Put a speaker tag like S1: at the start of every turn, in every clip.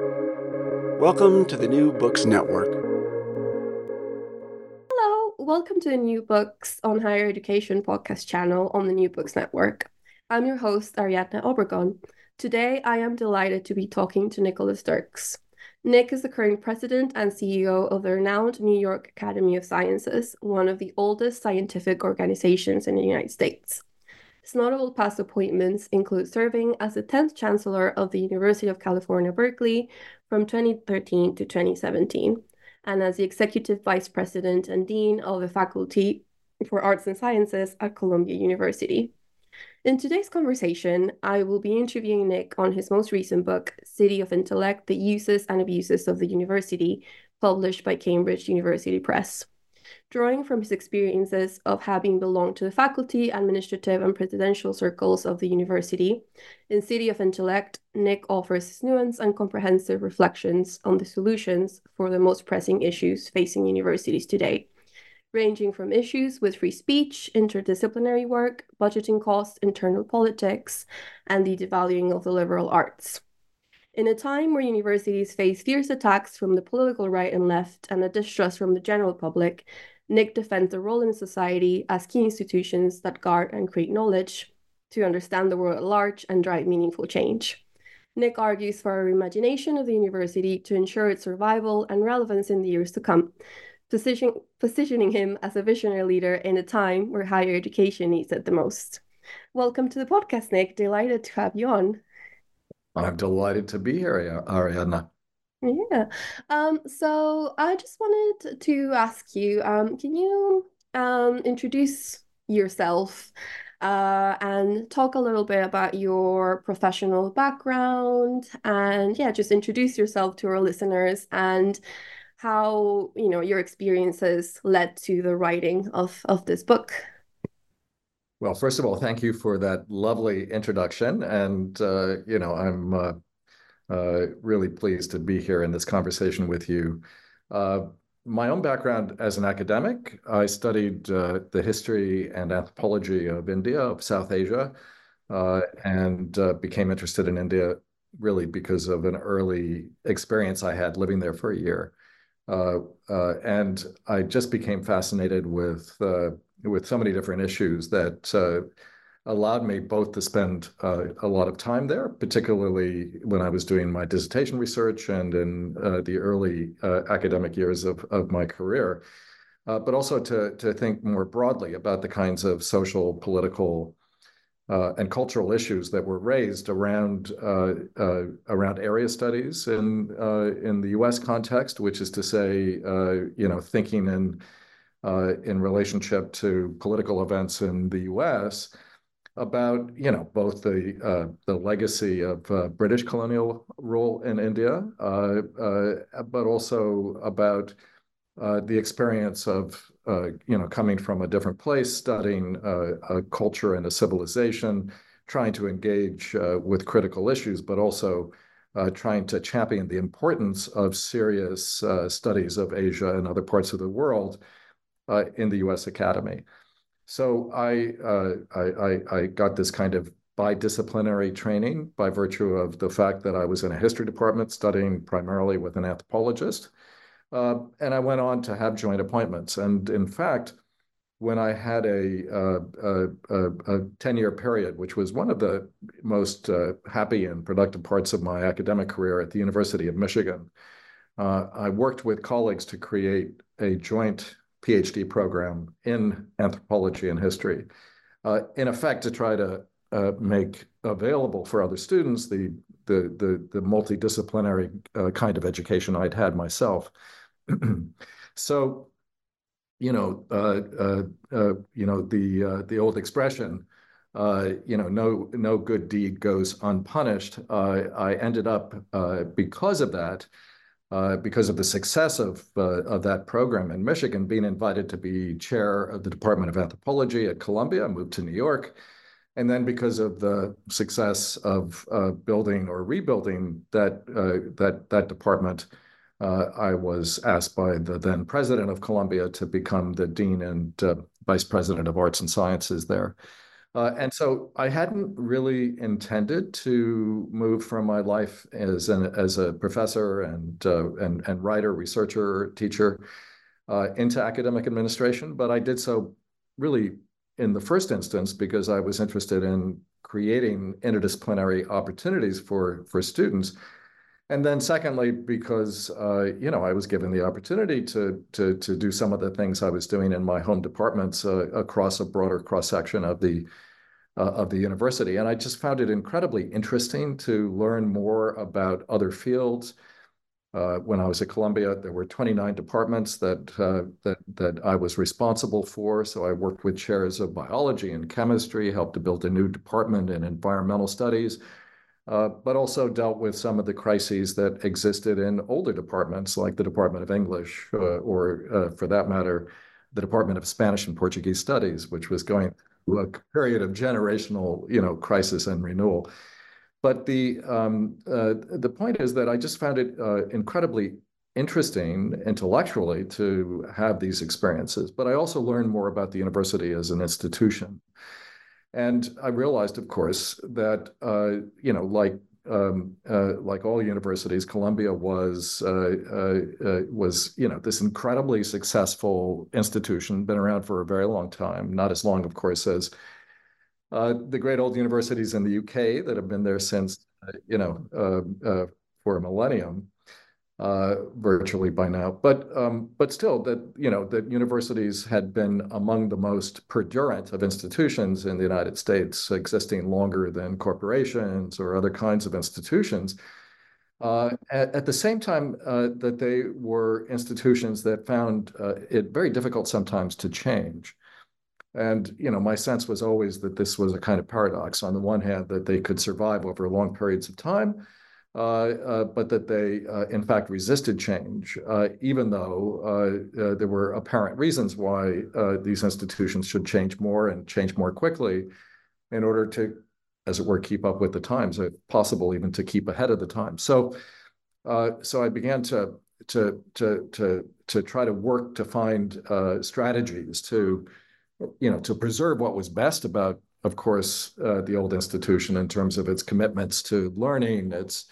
S1: Welcome to the New Books Network.
S2: Hello, welcome to the New Books on Higher Education podcast channel on the New Books Network. I'm your host, Ariadna Obregon. Today, I am delighted to be talking to Nicholas Dirks. Nick is the current president and CEO of the renowned New York Academy of Sciences, one of the oldest scientific organizations in the United States. Notable past appointments include serving as the 10th Chancellor of the University of California, Berkeley from 2013 to 2017, and as the Executive Vice President and Dean of the Faculty for Arts and Sciences at Columbia University. In today's conversation, I will be interviewing Nick on his most recent book, City of Intellect The Uses and Abuses of the University, published by Cambridge University Press. Drawing from his experiences of having belonged to the faculty, administrative, and presidential circles of the university, in City of Intellect, Nick offers his nuanced and comprehensive reflections on the solutions for the most pressing issues facing universities today, ranging from issues with free speech, interdisciplinary work, budgeting costs, internal politics, and the devaluing of the liberal arts. In a time where universities face fierce attacks from the political right and left and a distrust from the general public, Nick defends the role in society as key institutions that guard and create knowledge to understand the world at large and drive meaningful change. Nick argues for a reimagination of the university to ensure its survival and relevance in the years to come, position, positioning him as a visionary leader in a time where higher education needs it the most. Welcome to the podcast, Nick. Delighted to have you on.
S3: I'm delighted to be here, Ariadna.
S2: Yeah. Um, so I just wanted to ask you, um, can you um, introduce yourself uh, and talk a little bit about your professional background and yeah, just introduce yourself to our listeners and how, you know, your experiences led to the writing of of this book.
S3: Well, first of all, thank you for that lovely introduction. And, uh, you know, I'm uh, uh, really pleased to be here in this conversation with you. Uh, my own background as an academic, I studied uh, the history and anthropology of India, of South Asia, uh, and became interested in India really because of an early experience I had living there for a year. and I just became fascinated with with so many different issues that allowed me both to spend uh, a lot of time there, particularly when I was doing my dissertation research and in uh, the early uh, academic years of, of my career, uh, but also to, to think more broadly about the kinds of social, political, uh, and cultural issues that were raised around uh, around area studies in in the U.S. context, which is to say, you know, thinking in in relationship to political events in the U.S about you know both the uh, the legacy of uh, British colonial rule in India, uh, uh but also about uh, the experience of uh, you know coming from a different place, studying a culture and a civilization, trying to engage with critical issues, but also trying to champion the importance of serious studies of Asia and other parts of the world in the U.S. Academy. So I, uh, I, I, got this kind of bidisciplinary training by virtue of the fact that I was in a history department studying primarily with an anthropologist. Uh, and I went on to have joint appointments. And in fact, when I had a, uh, a, a, a 10 year period, which was one of the most uh, happy and productive parts of my academic career at the University of Michigan, uh, I worked with colleagues to create a joint PhD program in anthropology and history, uh, in effect, to try to uh, make available for other students the the the, the multidisciplinary uh, kind of education I'd had myself. so, you know, uh, uh, uh, you know the the old expression. you know, no no good deed goes unpunished. I ended up because of that uh, because of the success of, uh, of that program in Michigan, being invited to be chair of the Department of Anthropology at Columbia, moved to New York. And then because of the success of uh, building or rebuilding that, uh, that, that department, uh, I was asked by the then president of Columbia to become the dean and vice president of arts and sciences there. Uh, and so I hadn't really intended to move from my life as an as a professor and uh, and and writer, researcher, teacher uh, into academic administration, but I did so really in the first instance because I was interested in creating interdisciplinary opportunities for for students. And then secondly, because uh, you know I was given the opportunity to to to do some of the things I was doing in my home departments uh, across a broader cross section of the uh, of the university, and I just found it incredibly interesting to learn more about other fields. Uh, when I was at Columbia, there were 29 departments that uh, that that I was responsible for. So I worked with chairs of biology and chemistry, helped to build a new department in environmental studies, uh, but also dealt with some of the crises that existed in older departments like the Department of English, uh, or uh, for that matter, the Department of Spanish and Portuguese Studies, which was going through a period of generational, you know, crisis and renewal. But the um, uh, the point is that I just found it uh, incredibly interesting intellectually to have these experiences. But I also learned more about the university as an institution, and I realized, of course, that uh, you know, like um, uh, like all universities, Columbia was uh, uh, uh, was you know this incredibly successful institution, been around for a very long time, not as long, of course, as uh, the great old universities in the UK that have been there since, you know, for a millennium, uh, virtually by now. But um, but still, that you know, that universities had been among the most perdurant of institutions in the United States, existing longer than corporations or other kinds of institutions. Uh, at, at, the same time uh, that they were institutions that found uh, it very difficult sometimes to change. And you know, my sense was always that this was a kind of paradox. On the one hand, that they could survive over long periods of time, but that they, uh, in fact, resisted change, uh, even though uh, uh, there were apparent reasons why these institutions should change more and change more quickly, in order to, as it were, keep up with the times, if possible, even to keep ahead of the times. So, so I began to to to to to try to work to find strategies to you know, to preserve what was best about, of course, uh, the old institution in terms of its commitments to learning, its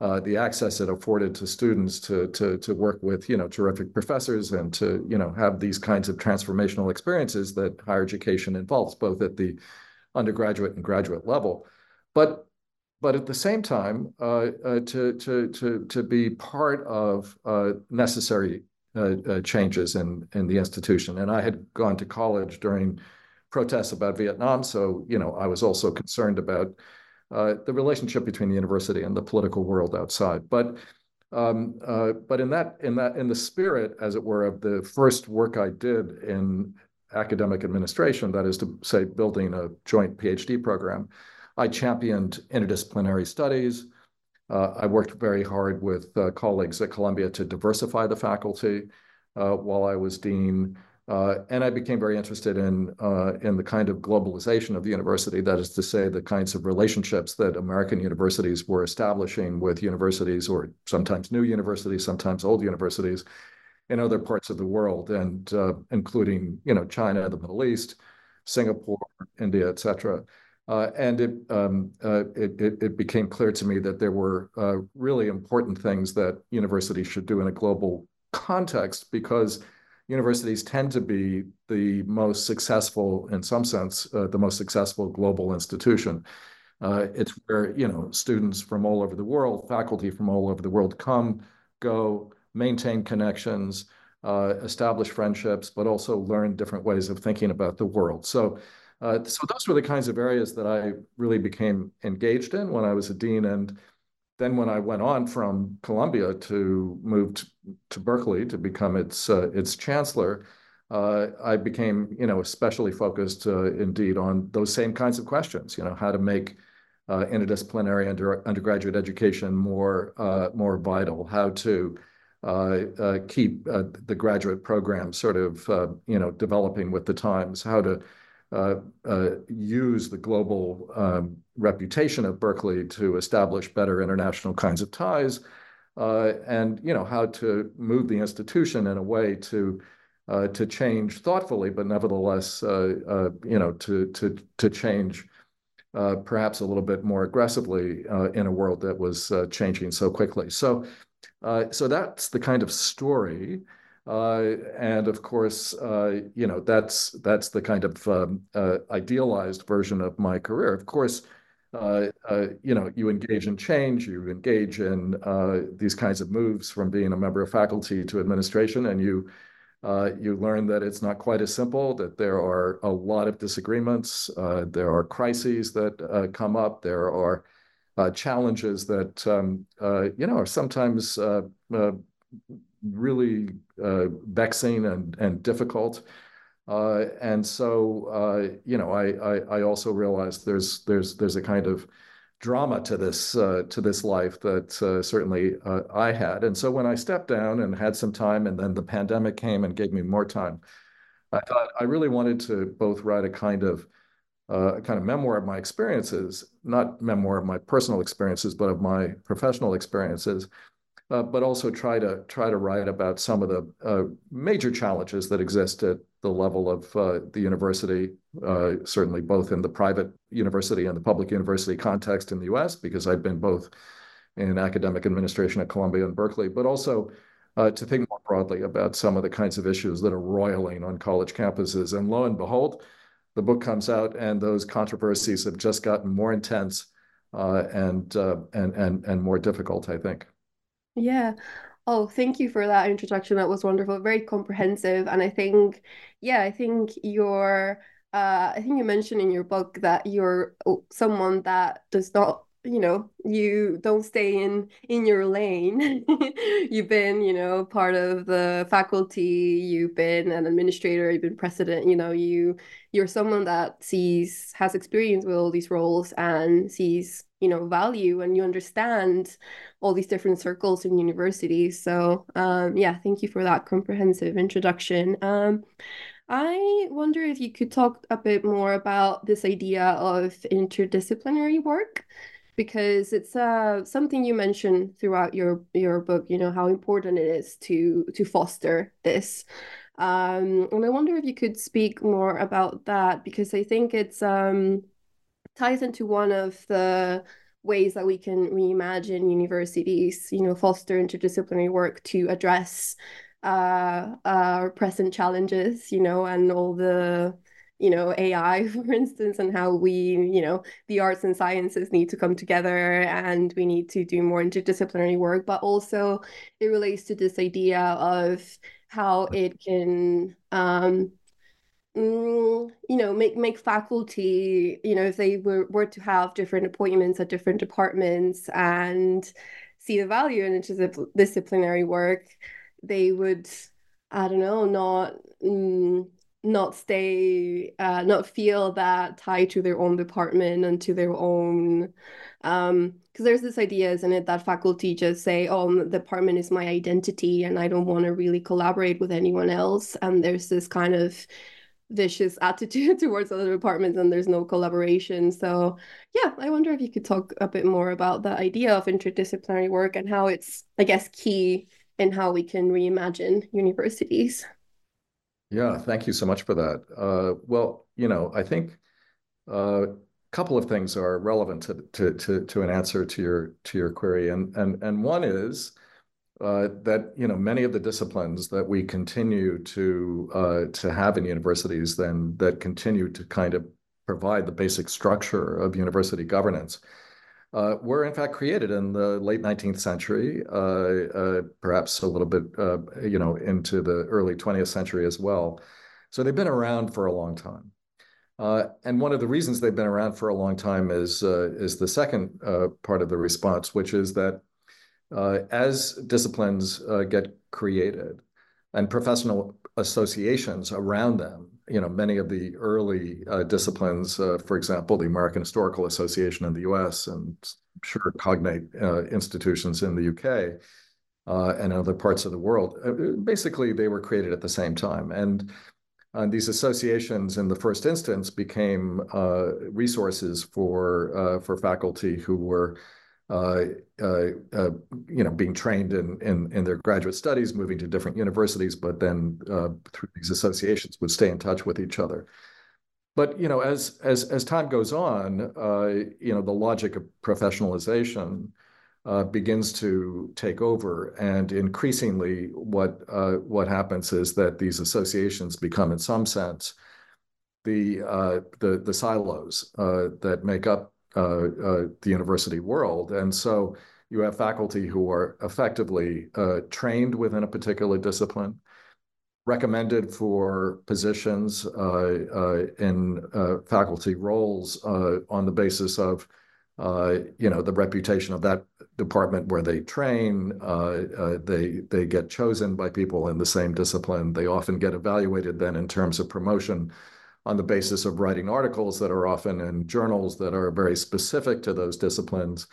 S3: uh, the access it afforded to students to to to work with you know terrific professors and to you know have these kinds of transformational experiences that higher education involves both at the undergraduate and graduate level, but but at the same time uh, uh to to to to be part of uh, necessary uh, changes in in the institution. And I had gone to college during protests about Vietnam, so you know I was also concerned about uh, the relationship between the university and the political world outside. But um, uh, but in that in that in the spirit, as it were, of the first work I did in academic administration, that is to say, building a joint PhD program, I championed interdisciplinary studies. Uh, I worked very hard with uh, colleagues at Columbia to diversify the faculty uh, while I was dean. And I became very interested in in the kind of globalization of the university. That is to say, the kinds of relationships that American universities were establishing with universities, or sometimes new universities, sometimes old universities, in other parts of the world, and including, you know, China, the Middle East, Singapore, India, etc. Uh, and um, uh, it became clear to me that there were uh, really important things that universities should do in a global context because universities tend to be the most successful, in some sense, uh, the most successful global institution. Uh, it's where, you know, students from all over the world, faculty from all over the world come, go, maintain connections, uh, establish friendships, but also learn different ways of thinking about the world. So uh, so those were the kinds of areas that I really became engaged in when I was a dean. And then when I went on from Columbia to move to, to Berkeley to become its uh, its chancellor, uh, I became you know especially focused uh, indeed on those same kinds of questions. You know how to make uh, interdisciplinary under, undergraduate education more uh, more vital, how to keep the graduate program sort of you know developing with the times, how to uh, uh, use the global um, reputation of Berkeley to establish better international kinds of ties, uh, and you know how to move the institution in a way to uh, to change thoughtfully, but nevertheless, uh, uh, you know, to to to change uh, perhaps a little bit more aggressively uh, in a world that was uh, changing so quickly. So, so that's the kind of story. And of course, you know, that's that's the kind of um, idealized version of my career. Of course, uh, uh, you know, you engage in change, you engage in uh, these kinds of moves from being a member of faculty to administration, and you uh, you learn that it's not quite as simple, that there are a lot of disagreements, uh, there are crises that uh, come up, there are uh, challenges that, um, uh, you know, are sometimes uh, really vexing and, and difficult. and so, you know, I, I, I also realized there's, there's, there's a kind of drama to this uh, to this life that uh, certainly uh, I had. And so when I stepped down and had some time, and then the pandemic came and gave me more time, I thought I really wanted to both write a kind of uh, a kind of memoir of my experiences, not memoir of my personal experiences, but of my professional experiences, uh, but also try to try to write about some of the uh, major challenges that exist at the level of uh, the university, uh, certainly both in the private university and the public university context in the U.S., because I've been both in academic administration at Columbia and Berkeley, but also uh, to think more broadly about some of the kinds of issues that are roiling on college campuses. And lo and behold, the book comes out, and those controversies have just gotten more intense uh, and and and and more difficult. I think.
S2: Yeah. Oh, thank you for that introduction. That was wonderful, very comprehensive. And I think, yeah, I think you're, uh, I think you mentioned in your book that you're oh, someone that does not you know you don't stay in in your lane. You've been you know part of the faculty you've been an administrator you've been president you know you you're someone that sees has experience with all these roles and sees you know value and you understand all these different circles in universities so um yeah thank you for that comprehensive introduction. Um I wonder if you could talk a bit more about this idea of interdisciplinary work because it's uh, something you mentioned throughout your your book. You know how important it is to to foster this, um, and I wonder if you could speak more about that because I think it's um, ties into one of the ways that we can reimagine universities. You know, foster interdisciplinary work to address uh, our present challenges. You know, and all the you know AI for instance and how we you know the arts and sciences need to come together and we need to do more interdisciplinary work but also it relates to this idea of how it can um mm, you know make make faculty you know if they were, were to have different appointments at different departments and see the value in interdisciplinary work they would i don't know not mm, not stay uh, not feel that tied to their own department and to their own um because there's this idea isn't it that faculty just say oh the department is my identity and i don't want to really collaborate with anyone else and there's this kind of vicious attitude towards other departments and there's no collaboration. So yeah i wonder if you could talk a bit more about the idea of interdisciplinary work and how it's i guess key in how we can reimagine universities
S3: yeah, thank you so much for that. Uh, well, you know, I think a uh, couple of things are relevant to, to to to an answer to your to your query, and and and one is uh, that you know many of the disciplines that we continue to uh, to have in universities, then that continue to kind of provide the basic structure of university governance uh, were in fact created in the late 19th century, uh, uh, perhaps a little bit, uh, you know, into the early 20th century as well. So they've been around for a long time. Uh, and one of the reasons they've been around for a long time is uh, is the second part of the response, which is that as disciplines get created and professional associations around them you know, many of the early uh, disciplines, uh, for example, the American Historical Association in the U.S. and sure cognate uh, institutions in the U.K. Uh, and other parts of the world. Uh, basically, they were created at the same time, and these associations, in the first instance, became uh, resources for for faculty who were uh, uh, uh, you know, being trained in, in, their graduate studies, moving to different universities, but then uh, through these associations would stay in touch with each other. But you know, as as as time goes on, uh, you know, the logic of professionalization uh, begins to take over, and increasingly, what what happens is that these associations become, in some sense, the the the silos that make up uh, uh, Uh, uh, the university world. And so you have faculty who are effectively uh, trained within a particular discipline, recommended for positions uh, in faculty roles on the basis of you know the reputation of that department where they train. they they get chosen by people in the same discipline. They often get evaluated then in terms of promotion on the basis of writing articles that are often in journals that are very specific to those disciplines.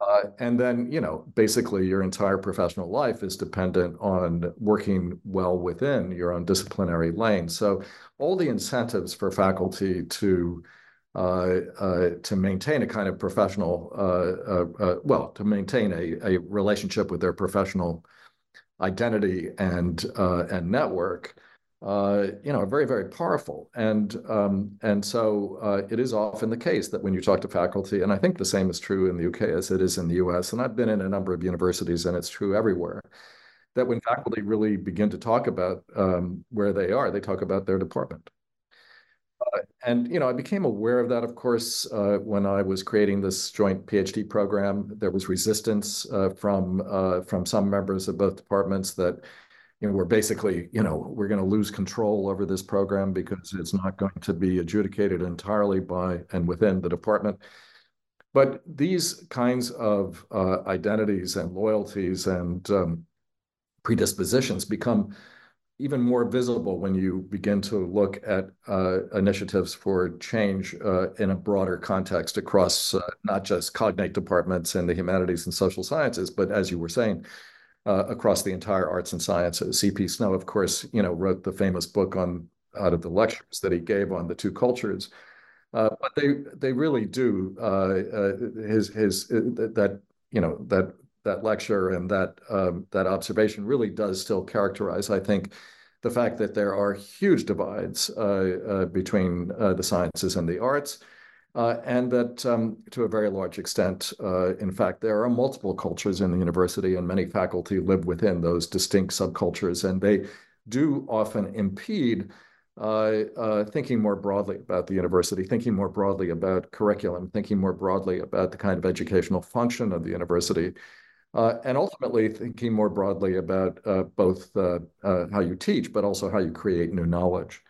S3: Uh, and then, you know, basically your entire professional life is dependent on working well within your own disciplinary lane. So all the incentives for faculty to uh, uh, to maintain a kind of professional, uh, uh, uh, well, to maintain a, a relationship with their professional identity and and network uh, you know, are very, very powerful. And um, and so uh, it is often the case that when you talk to faculty, and I think the same is true in the UK as it is in the US, and I've been in a number of universities, and it's true everywhere, that when faculty really begin to talk about um, where they are, they talk about their department. Uh, and you know, I became aware of that, of course, uh, when I was creating this joint PhD program. There was resistance uh, from uh, from some members of both departments that you know, we're basically, you know, we're going to lose control over this program because it's not going to be adjudicated entirely by and within the department. But these kinds of uh, identities and loyalties and um, predispositions become even more visible when you begin to look at uh, initiatives for change uh, in a broader context across uh, not just cognate departments and the humanities and social sciences, but as you were saying, uh, across the entire arts and sciences. C.P. Snow, of course, you know, wrote the famous book on out of the lectures that he gave on the two cultures. Uh, but they they really do uh, uh his his uh, that you know that that lecture and that um, that observation really does still characterize, I think, the fact that there are huge divides between the sciences and the arts. Uh, and that um, to a very large extent, uh, in fact, there are multiple cultures in the university, and many faculty live within those distinct subcultures, and they do often impede uh, uh, thinking more broadly about the university, thinking more broadly about curriculum, thinking more broadly about the kind of educational function of the university, uh, and ultimately thinking more broadly about uh, both how you teach, but also how you create new knowledge.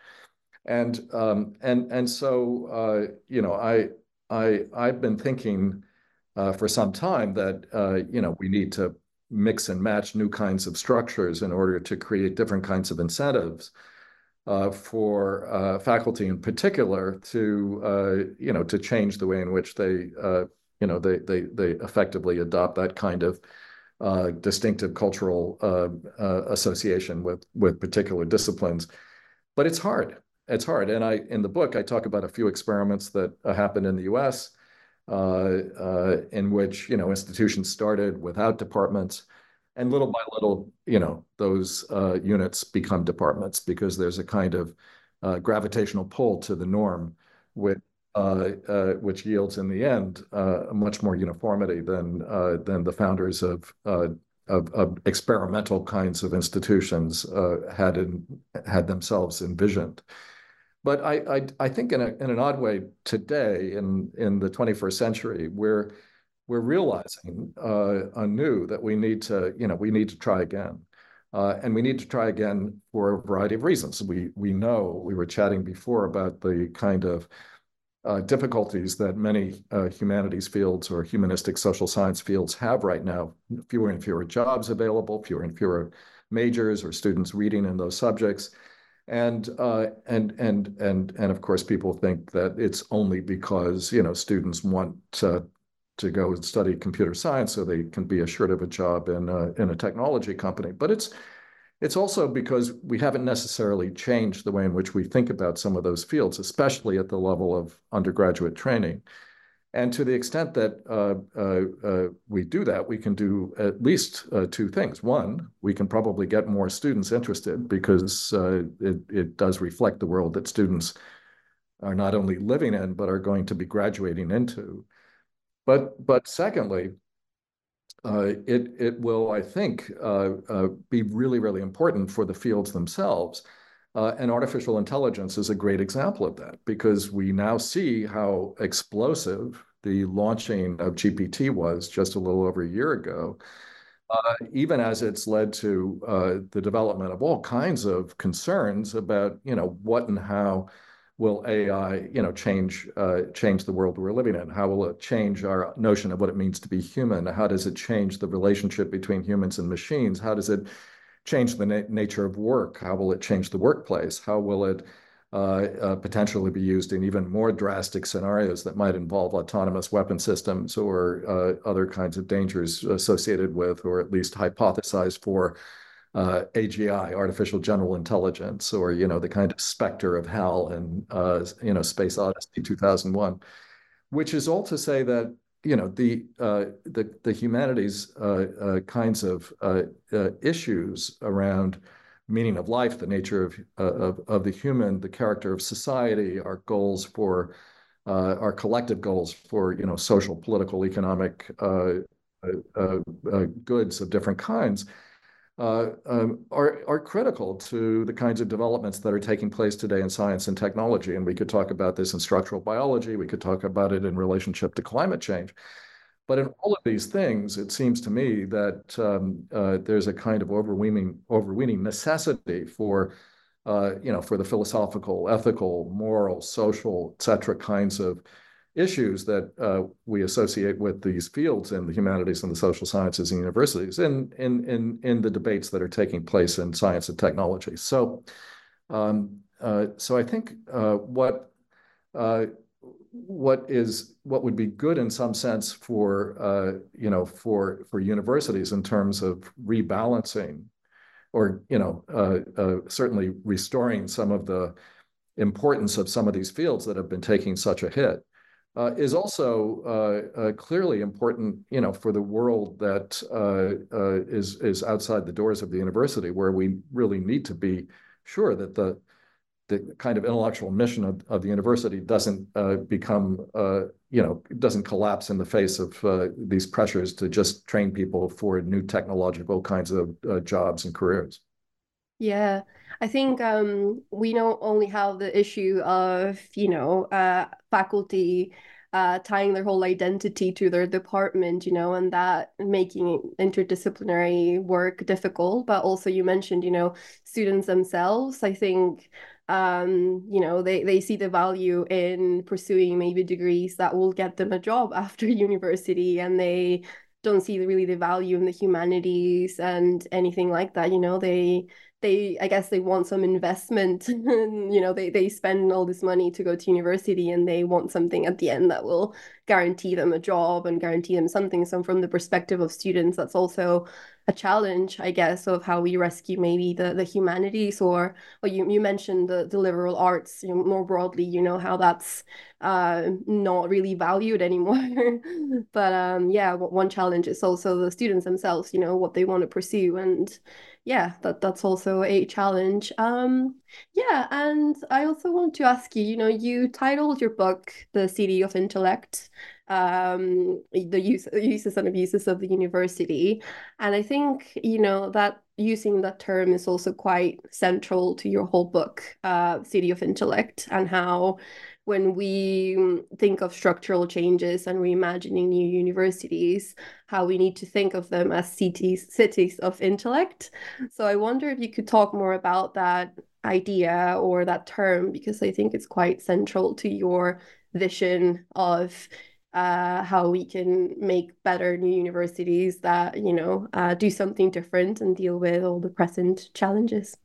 S3: And um, and and so uh, you know, I I I've been thinking uh, for some time that uh, you know we need to mix and match new kinds of structures in order to create different kinds of incentives uh, for uh, faculty in particular to uh, you know to change the way in which they you know they they they effectively adopt that kind of distinctive cultural association with with particular disciplines. But it's hard it's hard. And I in the book I talk about a few experiments that uh, happened in the U.S. Uh, uh, in which you know institutions started without departments, and little by little, you know, those uh, units become departments because there's a kind of uh, gravitational pull to the norm, which uh, which yields in the end much more uniformity than than the founders of of, of, experimental kinds of institutions uh, had in, had themselves envisioned. But I, I, I think in, a, in an odd way today, in, in the 21st century, we're, we're realizing uh, anew that we need to, you know, we need to try again. Uh, and we need to try again for a variety of reasons. We, we know, we were chatting before about the kind of uh, difficulties that many uh, humanities fields or humanistic social science fields have right now. Fewer and fewer jobs available, fewer and fewer majors or students reading in those subjects. And uh, and and and and of course, people think that it's only because you know students want to to go and study computer science so they can be assured of a job in a, in a technology company. But it's it's also because we haven't necessarily changed the way in which we think about some of those fields, especially at the level of undergraduate training. And to the extent that uh, uh, uh, we do that, we can do at least uh, two things. One, we can probably get more students interested because uh, it, it does reflect the world that students are not only living in, but are going to be graduating into. But, but secondly, uh, it, it will, I think, be really, really important for the fields themselves uh, and artificial intelligence is a great example of that because we now see how explosive the launching of GPT was just a little over a year ago, uh, even as it's led to uh, the development of all kinds of concerns about, you know, what and how will AI, you know, change uh, change the world we're living in? How will it change our notion of what it means to be human? How does it change the relationship between humans and machines? How does it change the na nature of work? How will it change the workplace? How will it potentially be used in even more drastic scenarios that might involve autonomous weapon systems or uh, other kinds of dangers associated with, or at least hypothesized for, uh, AGI, artificial general intelligence, or you know the kind of specter of HAL uh, you know Space Odyssey 2001, which is all to say that you know the uh, the the humanities uh, uh, kinds of uh, uh, issues around meaning of life, the nature of, uh, of of the human, the character of society, our goals for our collective goals for you know social, political, economic goods of different kinds uh, um, are, are critical to the kinds of developments that are taking place today in science and technology. And we could talk about this in structural biology. We could talk about it in relationship to climate change. But in all of these things, it seems to me that um, uh, there's a kind of overweening, overweening necessity for, uh, you know, for the philosophical, ethical, moral, social, et cetera, kinds of issues that uh, we associate with these fields in the humanities and the social sciences and universities in, in, in, in the debates that are taking place in science and technology. So, um, uh, so I think uh, what, uh, what is what would be good in some sense for uh, you know for for universities in terms of rebalancing or you know uh, certainly restoring some of the importance of some of these fields that have been taking such a hit uh, is also uh, uh, clearly important, you know, for the world that uh, uh, is is outside the doors of the university, where we really need to be sure that the the kind of intellectual mission of, of the university doesn't uh, become, you know, doesn't collapse in the face of these pressures to just train people for new technological kinds of jobs and careers.
S2: Yeah, I think um, we not only have the issue of, you know, uh, faculty uh, tying their whole identity to their department, you know, and that making interdisciplinary work difficult. But also, you mentioned, you know, students themselves. I think, um, you know, they they see the value in pursuing maybe degrees that will get them a job after university, and they don't see really the value in the humanities and anything like that. You know, they they i guess they want some investment. And you know they they spend all this money to go to university and they want something at the end that will guarantee them a job and guarantee them something. So from the perspective of students that's also a challenge i guess of how we rescue maybe the the humanities or well you, you mentioned the, the liberal arts you know, more broadly you know how that's uh not really valued anymore. But um yeah one challenge is also the students themselves you know what they want to pursue. And yeah, that that's also a challenge. Um, yeah, and I also want to ask you, you know, you titled your book "The City of Intellect," um, the use uses and abuses of the university, and I think you know that using that term is also quite central to your whole book, uh, "City of Intellect," and how when we think of structural changes and reimagining new universities, how we need to think of them as cities, cities of intellect. So I wonder if you could talk more about that idea or that term, because I think it's quite central to your vision of uh, how we can make better new universities that, you know, uh, do something different and deal with all the present challenges.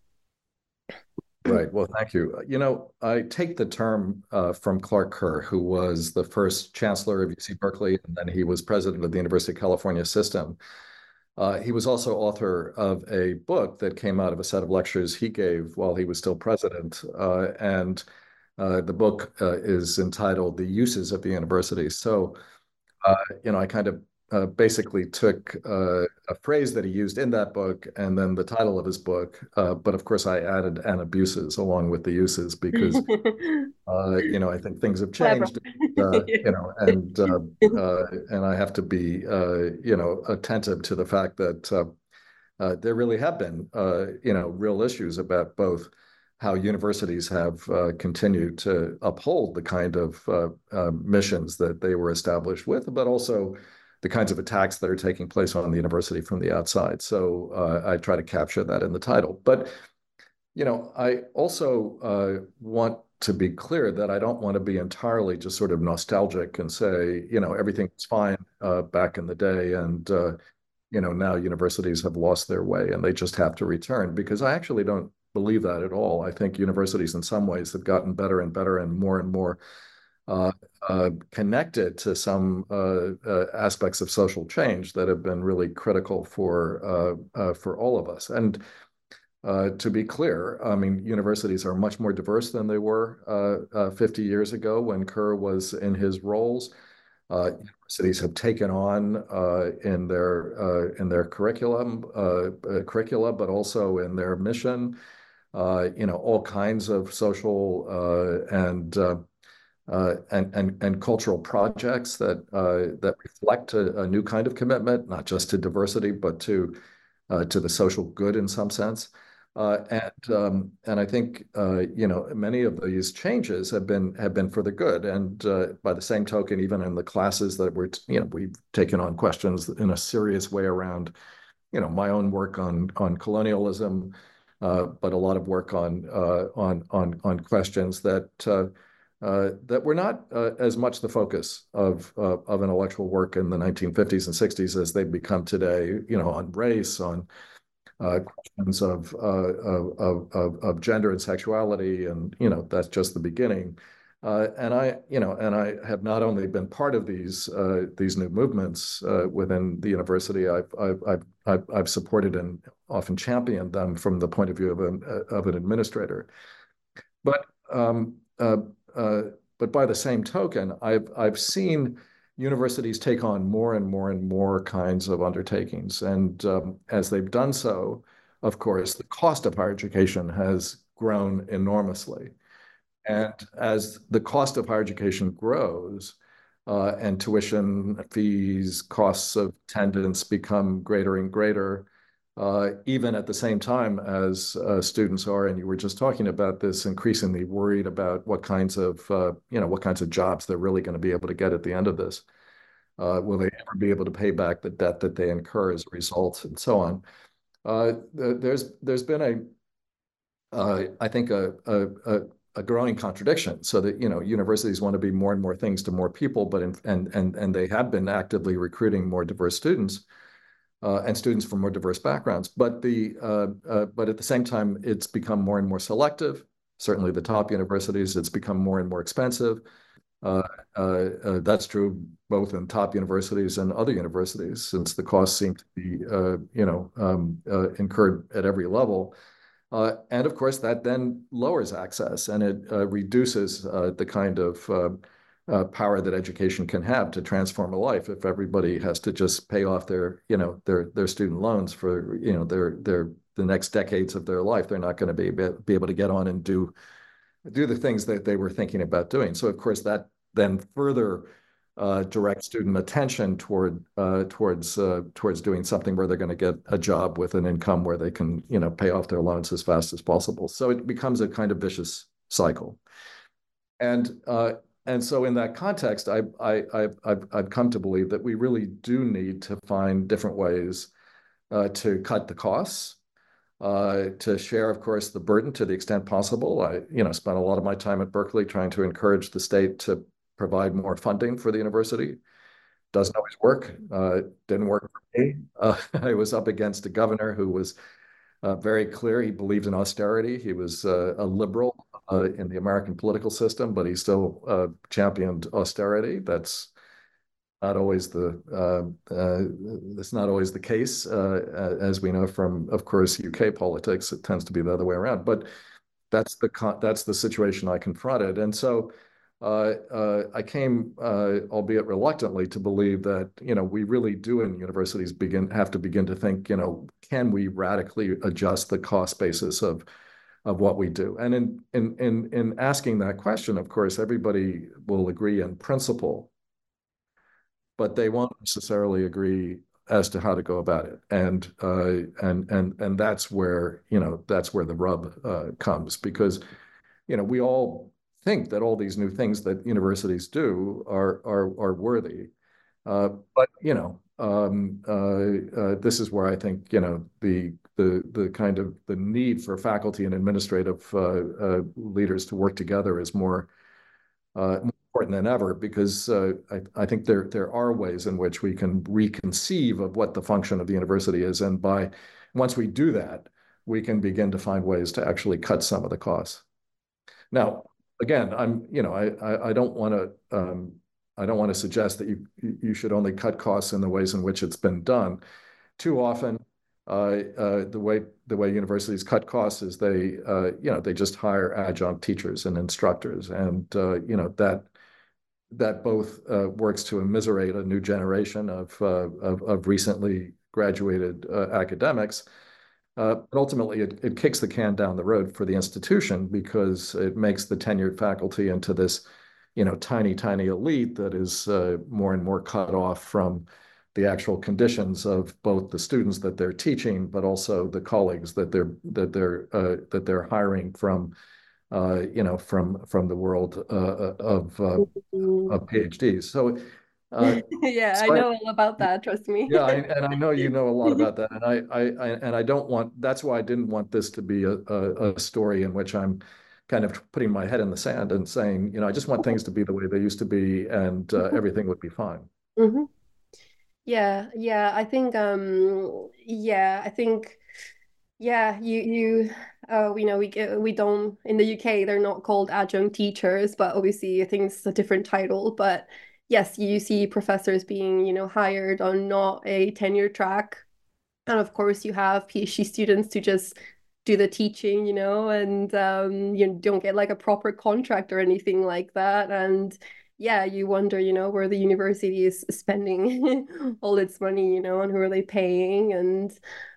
S3: Right. Well, thank you. You know, I take the term uh, from Clark Kerr, who was the first chancellor of UC Berkeley, and then he was president of the University of California system. Uh, he was also author of a book that came out of a set of lectures he gave while he was still president. Uh, and Uh, the book uh, is entitled "The Uses of the University." So, uh, you know, I kind of uh, basically took uh, a phrase that he used in that book and then the title of his book. Uh, but of course, I added "and abuses" along with the uses because you know I think things have changed. you know, and and I have to be you know attentive to the fact that there really have been you know real issues about both how universities have uh, continued to uphold the kind of uh, uh, missions that they were established with, but also the kinds of attacks that are taking place on the university from the outside. So uh, I try to capture that in the title. But you know, I also uh, want to be clear that I don't want to be entirely just sort of nostalgic and say, you know, everything was fine uh, back in the day, and you know now universities have lost their way and they just have to return because I actually don't believe that at all. I think universities, in some ways, have gotten better and better and more and more uh, uh, connected to some uh, uh aspects of social change that have been really critical for uh, uh, for all of us. And to be clear, I mean, universities are much more diverse than they were 50 years ago when Kerr was in his roles. universities have taken on in their in their curriculum curricula, but also in their mission uh, you know, all kinds of social uh, and, uh, and and and cultural projects that that reflect a, a, new kind of commitment, not just to diversity, but to to the social good in some sense. Uh, and um, and I think uh, you know many of these changes have been have been for the good. And uh, by the same token, even in the classes that we're you know we've taken on questions in a serious way around you know my own work on on colonialism, uh, but a lot of work on uh, on on on questions that uh, that were not as much the focus of of intellectual work in the 1950s and 60s as they've become today. You know, on race, on questions of of of of gender and sexuality, and you know that's just the beginning. Uh, and I, you know, and I have not only been part of these uh, these new movements uh, within the university. I've, I've I've I've supported and often championed them from the point of view of an of an administrator. But um, uh, but by the same token, I've I've seen universities take on more and more and more kinds of undertakings, and um, as they've done so, of course, the cost of higher education has grown enormously. And as the cost of higher education grows, uh, and tuition fees, costs of attendance become greater and greater, uh, even at the same time as uh, students are, and you were just talking about this, increasingly worried about what kinds of, you know, what kinds of jobs they're really going to be able to get at the end of this. Will they ever be able to pay back the debt that they incur as a result, and so on? There's there's been a, I think, a a growing contradiction so that you know universities want to be more and more things to more people but in, and and and they have been actively recruiting more diverse students uh, and students from more diverse backgrounds. But the uh, uh, but at the same time it's become more and more selective. Certainly the top universities it's become more and more expensive. Uh, uh, uh, that's true both in top universities and other universities since the costs seem to be you know um, incurred at every level. Uh, and of course, that then lowers access and it uh, reduces uh, the kind of power that education can have to transform a life. If everybody has to just pay off their, you know, their their student loans for, you know, their their the next decades of their life, they're not going to be be able to get on and do do the things that they were thinking about doing. So of course, that then further uh, direct student attention toward uh, towards uh, towards doing something where they're going to get a job with an income where they can you know pay off their loans as fast as possible. So it becomes a kind of vicious cycle. And uh, and so in that context, I, I've come to believe that we really do need to find different ways uh, to cut the costs, uh, to share, of course, the burden to the extent possible. I, you know, spent a lot of my time at Berkeley trying to encourage the state to provide more funding for the university. Doesn't always work. Uh, didn't work for me. Uh, I was up against a governor who was uh, very clear. He believed in austerity. He was uh, a liberal uh, in the American political system, but he still uh, championed austerity. That's not always the that's not always the case, as we know from, of course, UK politics. It tends to be the other way around. But that's the that's the situation I confronted, and so uh, uh, I came, uh, albeit reluctantly, to believe that you know we really do in universities begin have to begin to think you know can we radically adjust the cost basis of what we do, and in in in in asking that question, of course, everybody will agree in principle, but they won't necessarily agree as to how to go about it, and uh, and and and that's where you know that's where the rub uh, comes because you know we all think that all these new things that universities do are worthy. Uh, but you know, um, uh, uh, this is where I think you know the the the kind of the need for faculty and administrative uh, uh, leaders to work together is more, uh, more important than ever because I, I think there there are ways in which we can reconceive of what the function of the university is, and by once we do that, we can begin to find ways to actually cut some of the costs. Now, again, I'm, you know, I, I, I don't want to, um, I don't want to suggest that you you should only cut costs in the ways in which it's been done. Too often, uh, uh, the way the way universities cut costs is they, uh, you know, they just hire adjunct teachers and instructors, and uh, you know that that both uh, works to immiserate a new generation of uh, of, of recently graduated academics, but ultimately, it, it kicks the can down the road for the institution because it makes the tenured faculty into this, you know, tiny, tiny elite that is uh, more and more cut off from the actual conditions of both the students that they're teaching, but also the colleagues that they're that they're uh, that they're hiring from, uh, you know, from from the world uh, uh, of mm-hmm. of PhDs. So
S2: uh, yeah, so I know I, all about that. Trust me.
S3: yeah, I, and I know you know a lot about that, and I, I, I, and I don't want. That's why I didn't want this to be a, a, a, story in which I'm kind of putting my head in the sand and saying, you know, I just want things to be the way they used to be, and uh, mm-hmm. everything would be fine.
S2: Mm-hmm. Yeah, yeah. I think, um, yeah, I think, yeah. You, you. Uh, we know we we don't in the UK. They're not called adjunct teachers, but obviously I think it's a different title, but yes, you see professors being, you know, hired on not a tenure track. And of course, you have PhD students to just do the teaching, you know, and um, you don't get like a proper contract or anything like that. And yeah, you wonder, you know, where the university is spending all its money, you know, and who are they paying? And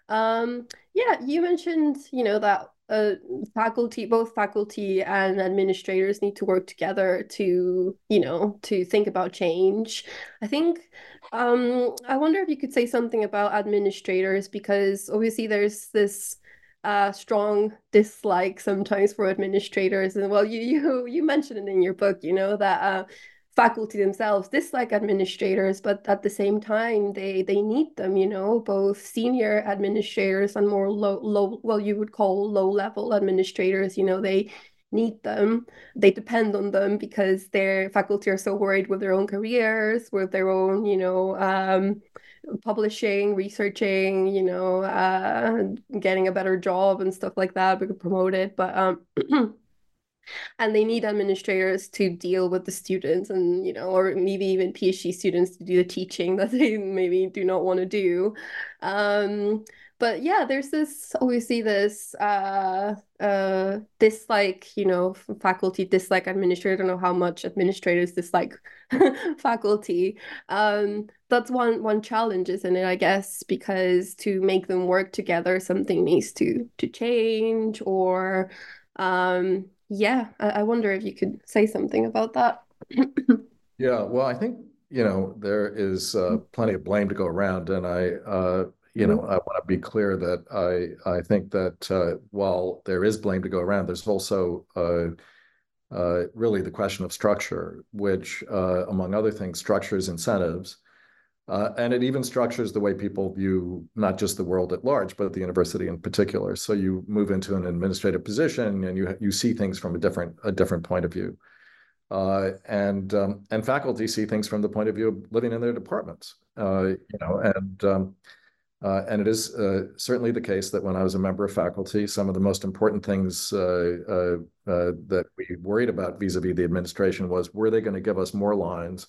S2: um, yeah, you mentioned, you know, that uh, faculty, both faculty and administrators need to work together to, you know, to think about change. I think, um, I wonder if you could say something about administrators because obviously there's this uh, strong dislike sometimes for administrators, and well, you you you mentioned it in your book, you know that. Uh, faculty themselves dislike administrators, but at the same time, they they need them. You know, both senior administrators and more low low well you would call low level administrators. You know, they need them. They depend on them because their faculty are so worried with their own careers, with their own you know. Um, publishing, researching, you know, uh, getting a better job and stuff like that, We could promote it, But um, and they need administrators to deal with the students and you know or maybe even phd students to do the teaching that they maybe do not want to do. Um, but yeah there's this obviously this uh uh dislike you know faculty dislike administrator. I don't know how much administrators dislike faculty. Um that's one one challenge isn't it i guess? Because to make them work together something needs to to change or um yeah, I, I wonder if you could say something about that.
S3: yeah, well, I think you know there is uh, plenty of blame to go around, and I, uh, you know, mm-hmm. I want to be clear that I I think that uh, while there is blame to go around, there's also uh, uh, really the question of structure, which, uh, among other things, structures incentives uh, and it even structures the way people view not just the world at large, but the university in particular. So you move into an administrative position and you you see things from a different a different point of view. Uh, and um, and faculty see things from the point of view of living in their departments. Uh, you know, and um, uh, and it is uh, certainly the case that when I was a member of faculty, some of the most important things uh, that we worried about vis-a-vis -vis the administration was were they going to give us more lines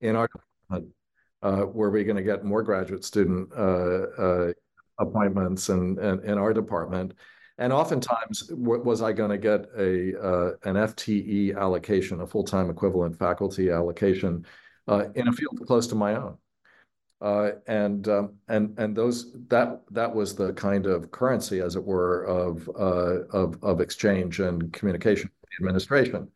S3: in our department uh, were we going to get more graduate student uh, uh, appointments in, in, in our department? And oftentimes, was I going to get a uh, an FTE allocation, a full-time equivalent faculty allocation, uh, in a field close to my own? Uh, and um, and and those that that was the kind of currency, as it were, of uh, of of exchange and communication administration.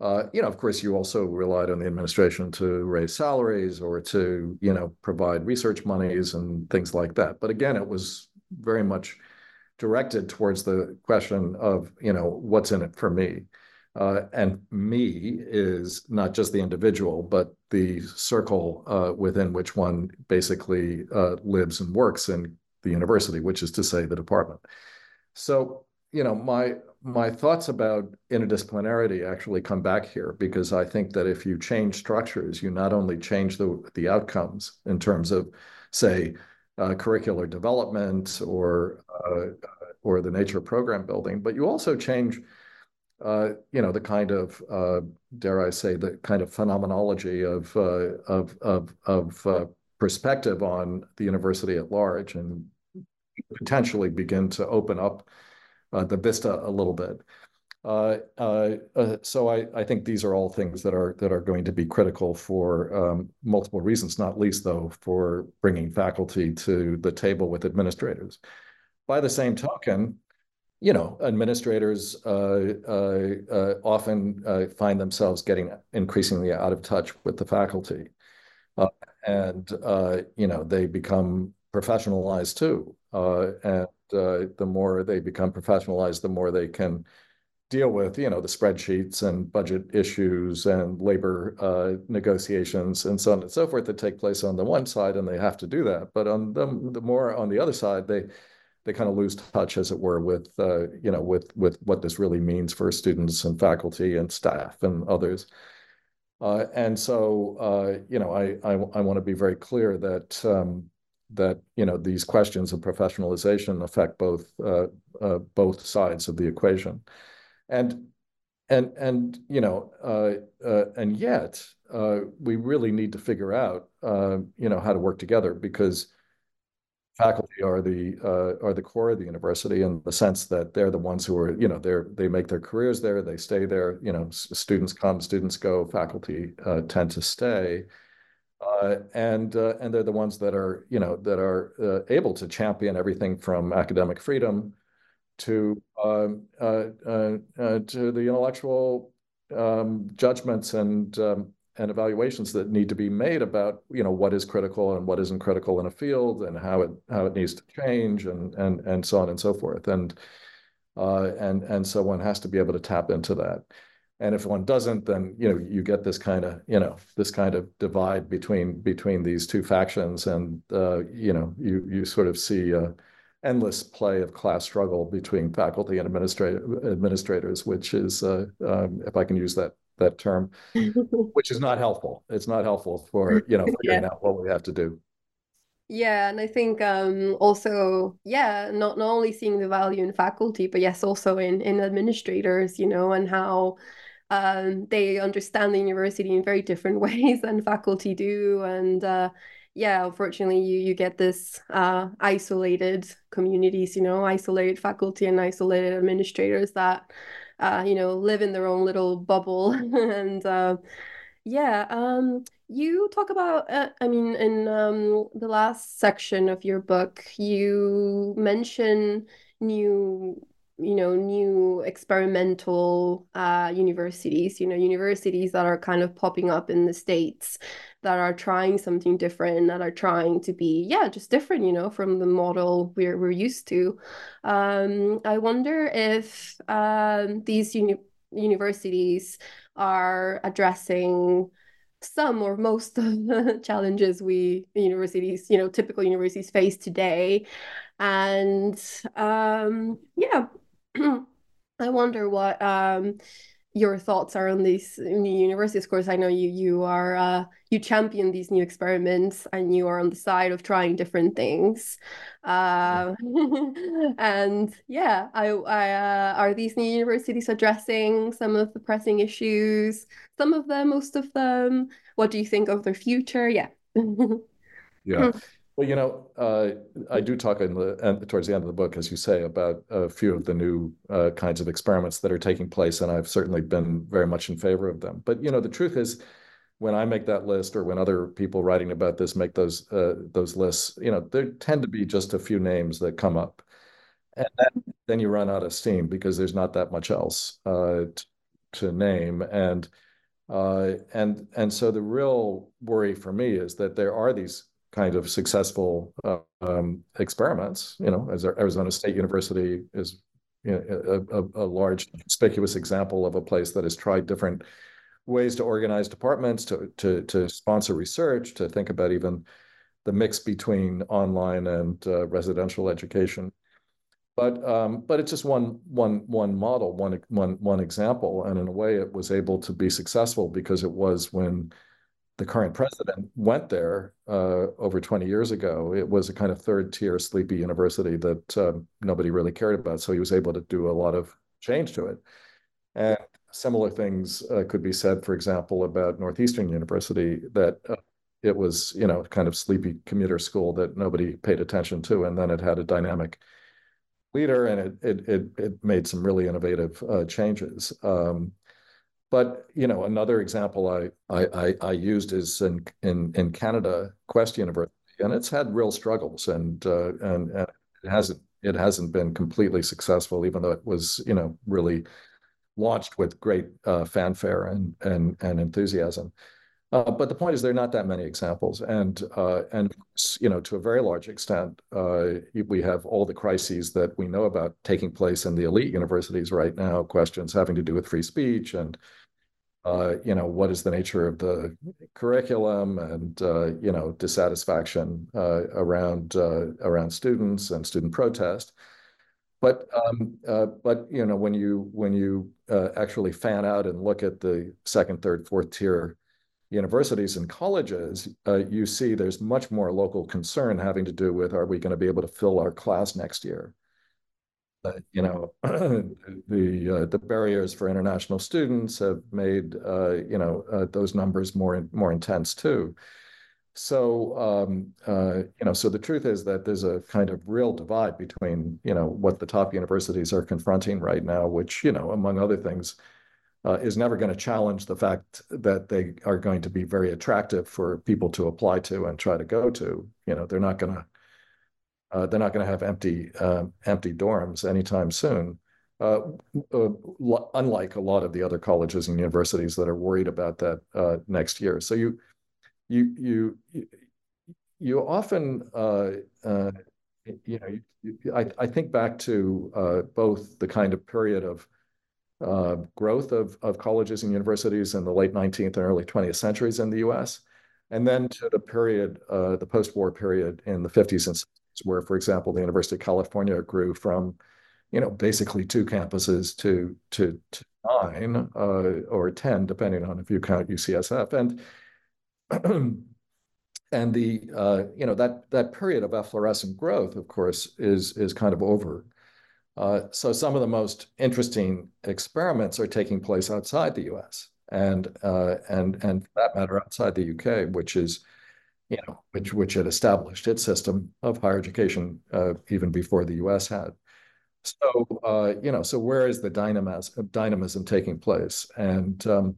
S3: Uh, you know, of course, you also relied on the administration to raise salaries or to, you know, provide research monies and things like that. But again, it was very much directed towards the question of, you know, what's in it for me? Uh, and me is not just the individual, but the circle uh, within which one basically uh, lives and works in the university, which is to say the department. So, you know, my my thoughts about interdisciplinarity actually come back here because I think that if you change structures, you not only change the the outcomes in terms of, say, uh, curricular development or uh, or the nature of program building, but you also change, uh, you know, the kind of uh, dare I say the kind of phenomenology of uh, of of of uh, perspective on the university at large, and potentially begin to open up uh, the vista a little bit. Uh, so I think these are all things that are that are going to be critical for um, multiple reasons, not least, though, for bringing faculty to the table with administrators. By the same token, you know, administrators uh, uh, uh, often find themselves getting increasingly out of touch with the faculty. And, you know, they become professionalized too. And uh, the more they become professionalized, the more they can deal with, you know, the spreadsheets and budget issues and labor uh, negotiations and so on and so forth that take place on the one side, and they have to do that. But on the, the more on the other side, they they kind of lose touch, as it were, with uh, you know with with what this really means for students and faculty and staff and others. Uh, and so, uh, you know, I I, I want to be very clear that um, that you know these questions of professionalization affect both uh, uh, both sides of the equation, and and and you know uh, and yet we really need to figure out you know how to work together because faculty are the are the core of the university in the sense that they're the ones who are you know they're they make their careers there they stay there you know students come students go faculty tend to stay. Uh, and uh, and they're the ones that are you know that are uh, able to champion everything from academic freedom to um, uh, uh, uh, to the intellectual um, judgments and um, and evaluations that need to be made about you know what is critical and what isn't critical in a field and how it how it needs to change and and and so on and so forth and uh, and and so one has to be able to tap into that. And if one doesn't, then you know you get this kind of you know this kind of divide between between these two factions, and uh, you know you you sort of see a endless play of class struggle between faculty and administrator administrators, which is, uh, um, if I can use that that term, which is not helpful. It's not helpful for you know figuring yeah. out what we have to do.
S2: Yeah, and I think um, also, yeah, not not only seeing the value in faculty, but yes, also in in administrators, you know, and how um, they understand the university in very different ways than faculty do, and uh, yeah, unfortunately, you you get this uh, isolated communities, you know, isolated faculty and isolated administrators that uh, you know live in their own little bubble, and uh, yeah, um, you talk about, uh, I mean, in um, the last section of your book, you mention new you know new experimental uh, universities you know universities that are kind of popping up in the states that are trying something different that are trying to be yeah just different you know from the model we're, we're used to. Um, i wonder if um, these uni- universities are addressing some or most of the challenges we universities you know typical universities face today. And um, yeah I wonder what um, your thoughts are on these new universities. Of course, I know you you are uh, you champion these new experiments, and you are on the side of trying different things. Uh, and yeah, I, I uh, are these new universities addressing some of the pressing issues? Some of them, most of them. What do you think of their future? Yeah.
S3: yeah. Well, you know, uh, I do talk in the and towards the end of the book, as you say, about a few of the new uh, kinds of experiments that are taking place, and I've certainly been very much in favor of them. But you know, the truth is, when I make that list, or when other people writing about this make those uh, those lists, you know, there tend to be just a few names that come up, and then, then you run out of steam because there's not that much else uh, to, to name, and uh, and and so the real worry for me is that there are these kind of successful uh, um, experiments. You know, as Arizona State University is you know, a, a, large conspicuous example of a place that has tried different ways to organize departments, to to to sponsor research, to think about even the mix between online and uh, residential education. But um, but it's just one one one model, one one one example, and in a way, it was able to be successful because it was when the current president went there uh, over 20 years ago, it was a kind of third tier sleepy university that uh, nobody really cared about. So he was able to do a lot of change to it. And similar things uh, could be said, for example, about Northeastern University, that uh, it was, you know, kind of sleepy commuter school that nobody paid attention to. And then it had a dynamic leader and it, it, it, it made some really innovative uh, changes. Um, but you know, another example I I, I used is in in in Canada, Quest University, and it's had real struggles, and uh, and, and it hasn't it hasn't been completely successful, even though it was you know really launched with great uh, fanfare and and and enthusiasm. Uh, but the point is, there are not that many examples, and uh, and you know, to a very large extent, uh, we have all the crises that we know about taking place in the elite universities right now. Questions having to do with free speech and uh, you know, what is the nature of the curriculum and, uh, you know, dissatisfaction uh, around uh, around students and student protest. But um, uh, but you know, when you when you uh, actually fan out and look at the second, third, fourth tier universities and colleges, you see there's much more local concern having to do with are we going to be able to fill our class next year? You know, the uh, the barriers for international students have made uh, you know uh, those numbers more more intense too. So um, uh, you know, so the truth is that there's a kind of real divide between you know what the top universities are confronting right now, which you know, among other things, uh, is never going to challenge the fact that they are going to be very attractive for people to apply to and try to go to. You know, they're not going to uh, they're not going to have empty uh, empty dorms anytime soon. Uh, uh unlike a lot of the other colleges and universities that are worried about that uh, next year. So you you you you often uh, you know you, I, I think back to both the kind of period of growth of, of colleges and universities in the late 19th and early 20th centuries in the US, and then to the period, the post war period in the 50s and where, for example, the University of California grew from, you know, basically two campuses to to, to nine uh, or ten, depending on if you count UCSF, and and the uh, you know that that period of efflorescent growth, of course, is is kind of over. Uh, so some of the most interesting experiments are taking place outside the U.S. and uh, and and for that matter outside the U.K., which is you know, which which had established its system of higher education uh, even before the U.S. had. So uh, you know, so where is the dynamism, dynamism taking place? And um,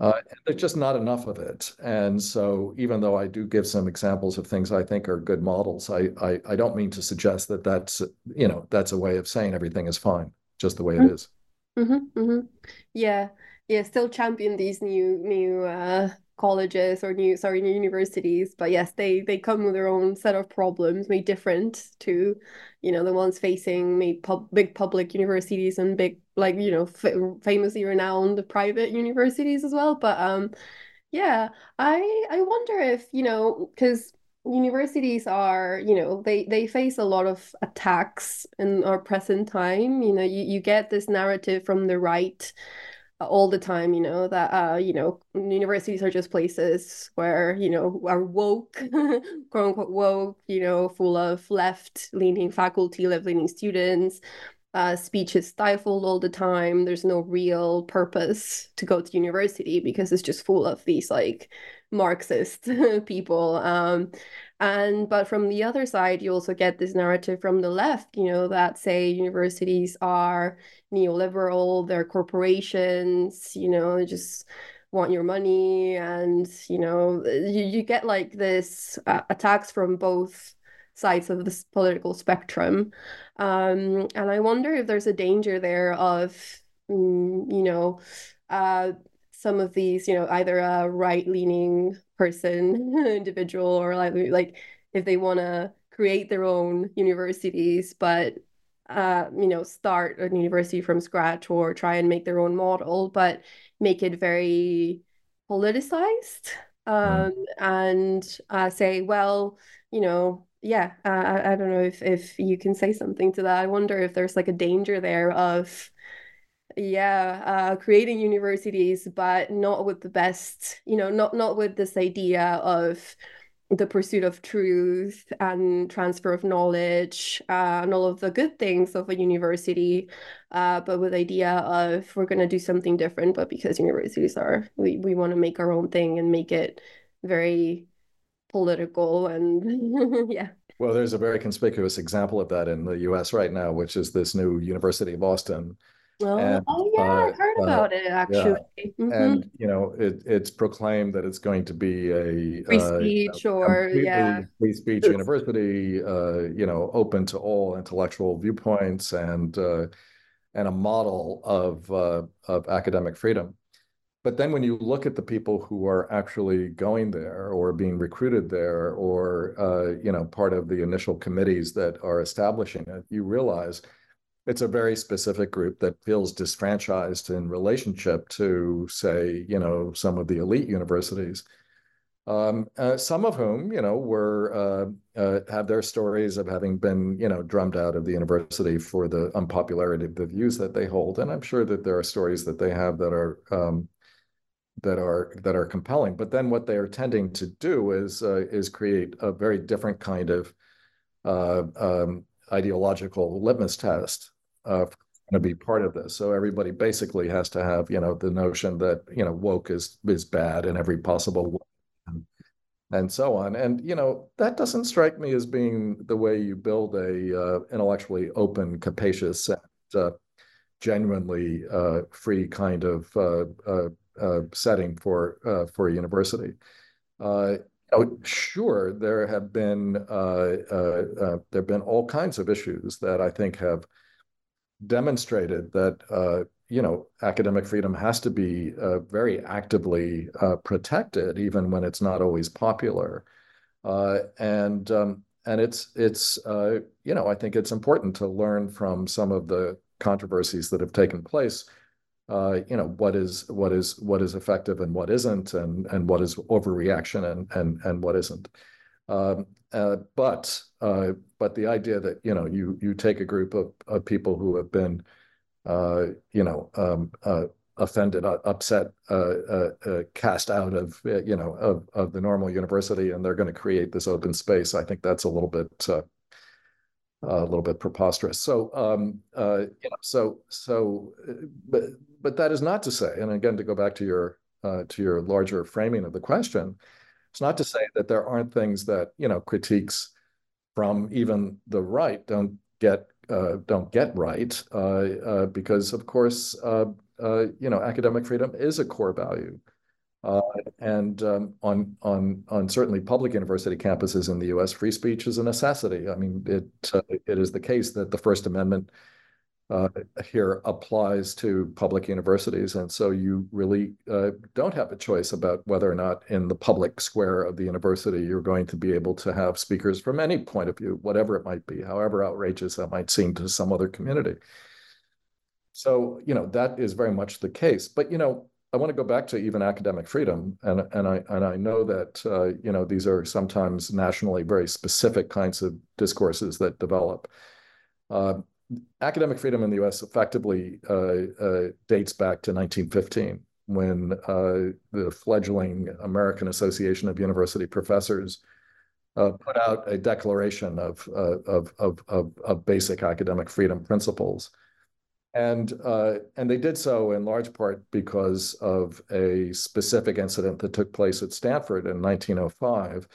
S3: uh, there's just not enough of it. And so even though I do give some examples of things I think are good models, I I, I don't mean to suggest that that's you know that's a way of saying everything is fine, just the way it is.
S2: Mm-hmm, mm-hmm. Yeah, yeah. Still champion these new new uh, colleges or new sorry new universities but yes they they come with their own set of problems made different to you know the ones facing maybe pub- big public universities and big like you know f- famously renowned private universities as well. But um yeah i i wonder if you know because universities are you know they they face a lot of attacks in our present time. You know you, you get this narrative from the right all the time, you know, that uh, you know, universities are just places where, you know, are woke, quote unquote woke, you know, full of left-leaning faculty, left-leaning students. uh, speech is stifled all the time. There's no real purpose to go to university because it's just full of these like Marxist people. Um, and but from the other side, you also get this narrative from the left, you know, that say universities are neoliberal, they're corporations, you know, just want your money, and you know, you, you get like this uh, attacks from both sides of this political spectrum. Um, and I wonder if there's a danger there of, mm, you know, uh, some of these, you know, either a right-leaning person, individual, or like like if they want to create their own universities, but uh, you know, start a university from scratch or try and make their own model, but make it very politicized um, mm. and uh, say, well, you know, yeah, uh, I, I don't know if if you can say something to that. I wonder if there's like a danger there of yeah, uh, creating universities, but not with the best, you know, not not with this idea of the pursuit of truth and transfer of knowledge uh, and all of the good things of a university, uh, but with the idea of we're going to do something different, but because universities are, we, we want to make our own thing and make it very political and yeah.
S3: Well, there's a very conspicuous example of that in the US right now, which is this new University of Austin.
S2: Oh, and, oh yeah, uh, I heard uh, about uh, it actually.
S3: Yeah. Mm-hmm. And you know, it, it's proclaimed that it's going to be a
S2: free uh, speech or yeah,
S3: free speech university, uh, you know, open to all intellectual viewpoints and uh, and a model of of academic freedom. But then when you look at the people who are actually going there or being recruited there or, uh, you know, part of the initial committees that are establishing it, you realize it's a very specific group that feels disfranchised in relationship to, say, you know, some of the elite universities. Um, uh, some of whom, you know, were uh, uh, have their stories of having been, you know, drummed out of the university for the unpopularity of the views that they hold, and I'm sure that there are stories that they have that are um, that are that are compelling. But then what they are tending to do is uh, is create a very different kind of uh, um, ideological litmus test uh, to be part of this. So everybody basically has to have you know the notion that you know woke is is bad in every possible way. And, and so on, and you know that doesn't strike me as being the way you build a uh, intellectually open, capacious, and uh, genuinely uh, free kind of uh, uh, setting for uh, for a university. Uh, oh, sure, there have been there have been all kinds of issues that I think have demonstrated that you know academic freedom has to be very actively protected, even when it's not always popular. and um, and it's it's uh, you know I think it's important to learn from some of the controversies that have taken place uh, you know what is what is what is effective and what isn't, and and what is overreaction and and and what isn't. Um, uh, but uh, but the idea that you know you you take a group of, of people who have been uh, you know um, uh, offended, upset, cast out of you know of of the normal university, and they're going to create this open space. I think that's a little bit a little bit preposterous. So, um, uh, you know, so so, but but that is not to say, and again, to go back to your uh, to your larger framing of the question, it's not to say that there aren't things that you know critiques from even the right don't get uh, don't get right, uh, uh, because of course, uh, you know, academic freedom is a core value. Uh, and um, on on on certainly public university campuses in the U.S., free speech is a necessity. I mean, it uh, it is the case that the First Amendment uh, here applies to public universities, and so you really uh, don't have a choice about whether or not in the public square of the university you're going to be able to have speakers from any point of view, whatever it might be, however outrageous that might seem to some other community. So you know that is very much the case, but you know I want to go back to even academic freedom, and and I and I know that uh, you know these are sometimes nationally very specific kinds of discourses that develop. Uh, academic freedom in the U.S. effectively uh, uh dates back to 1915, when uh, the fledgling American Association of University Professors put out a declaration of, of, of, of, of, basic academic freedom principles. And, uh, and they did so in large part because of a specific incident that took place at Stanford in 1905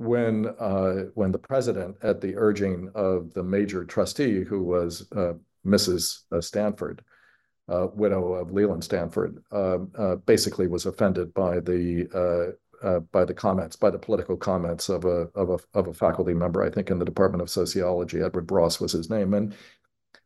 S3: when, uh, when the president, at the urging of the major trustee, who was uh, Mrs. Uh, Stanford, uh, widow of Leland Stanford, um, uh, basically was offended by the uh, by the comments, by the political comments of a of a of a faculty member, I think in the Department of Sociology, Edward Ross was his name, and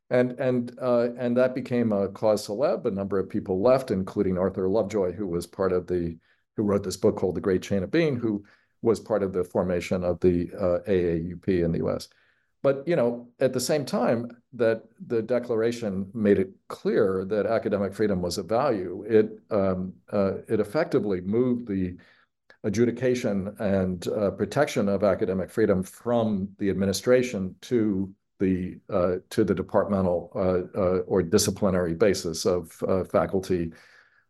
S3: and and and that became a cause celeb. A number of people left, including Arthur Lovejoy, who was part of the who wrote this book called The Great Chain of Being, who was part of the formation of the uh, AAUP in the U.S. But you know, at the same time that the Declaration made it clear that academic freedom was a value, it um, uh, it effectively moved the adjudication and uh, protection of academic freedom from the administration to the uh, to the departmental uh, uh or disciplinary basis of uh, faculty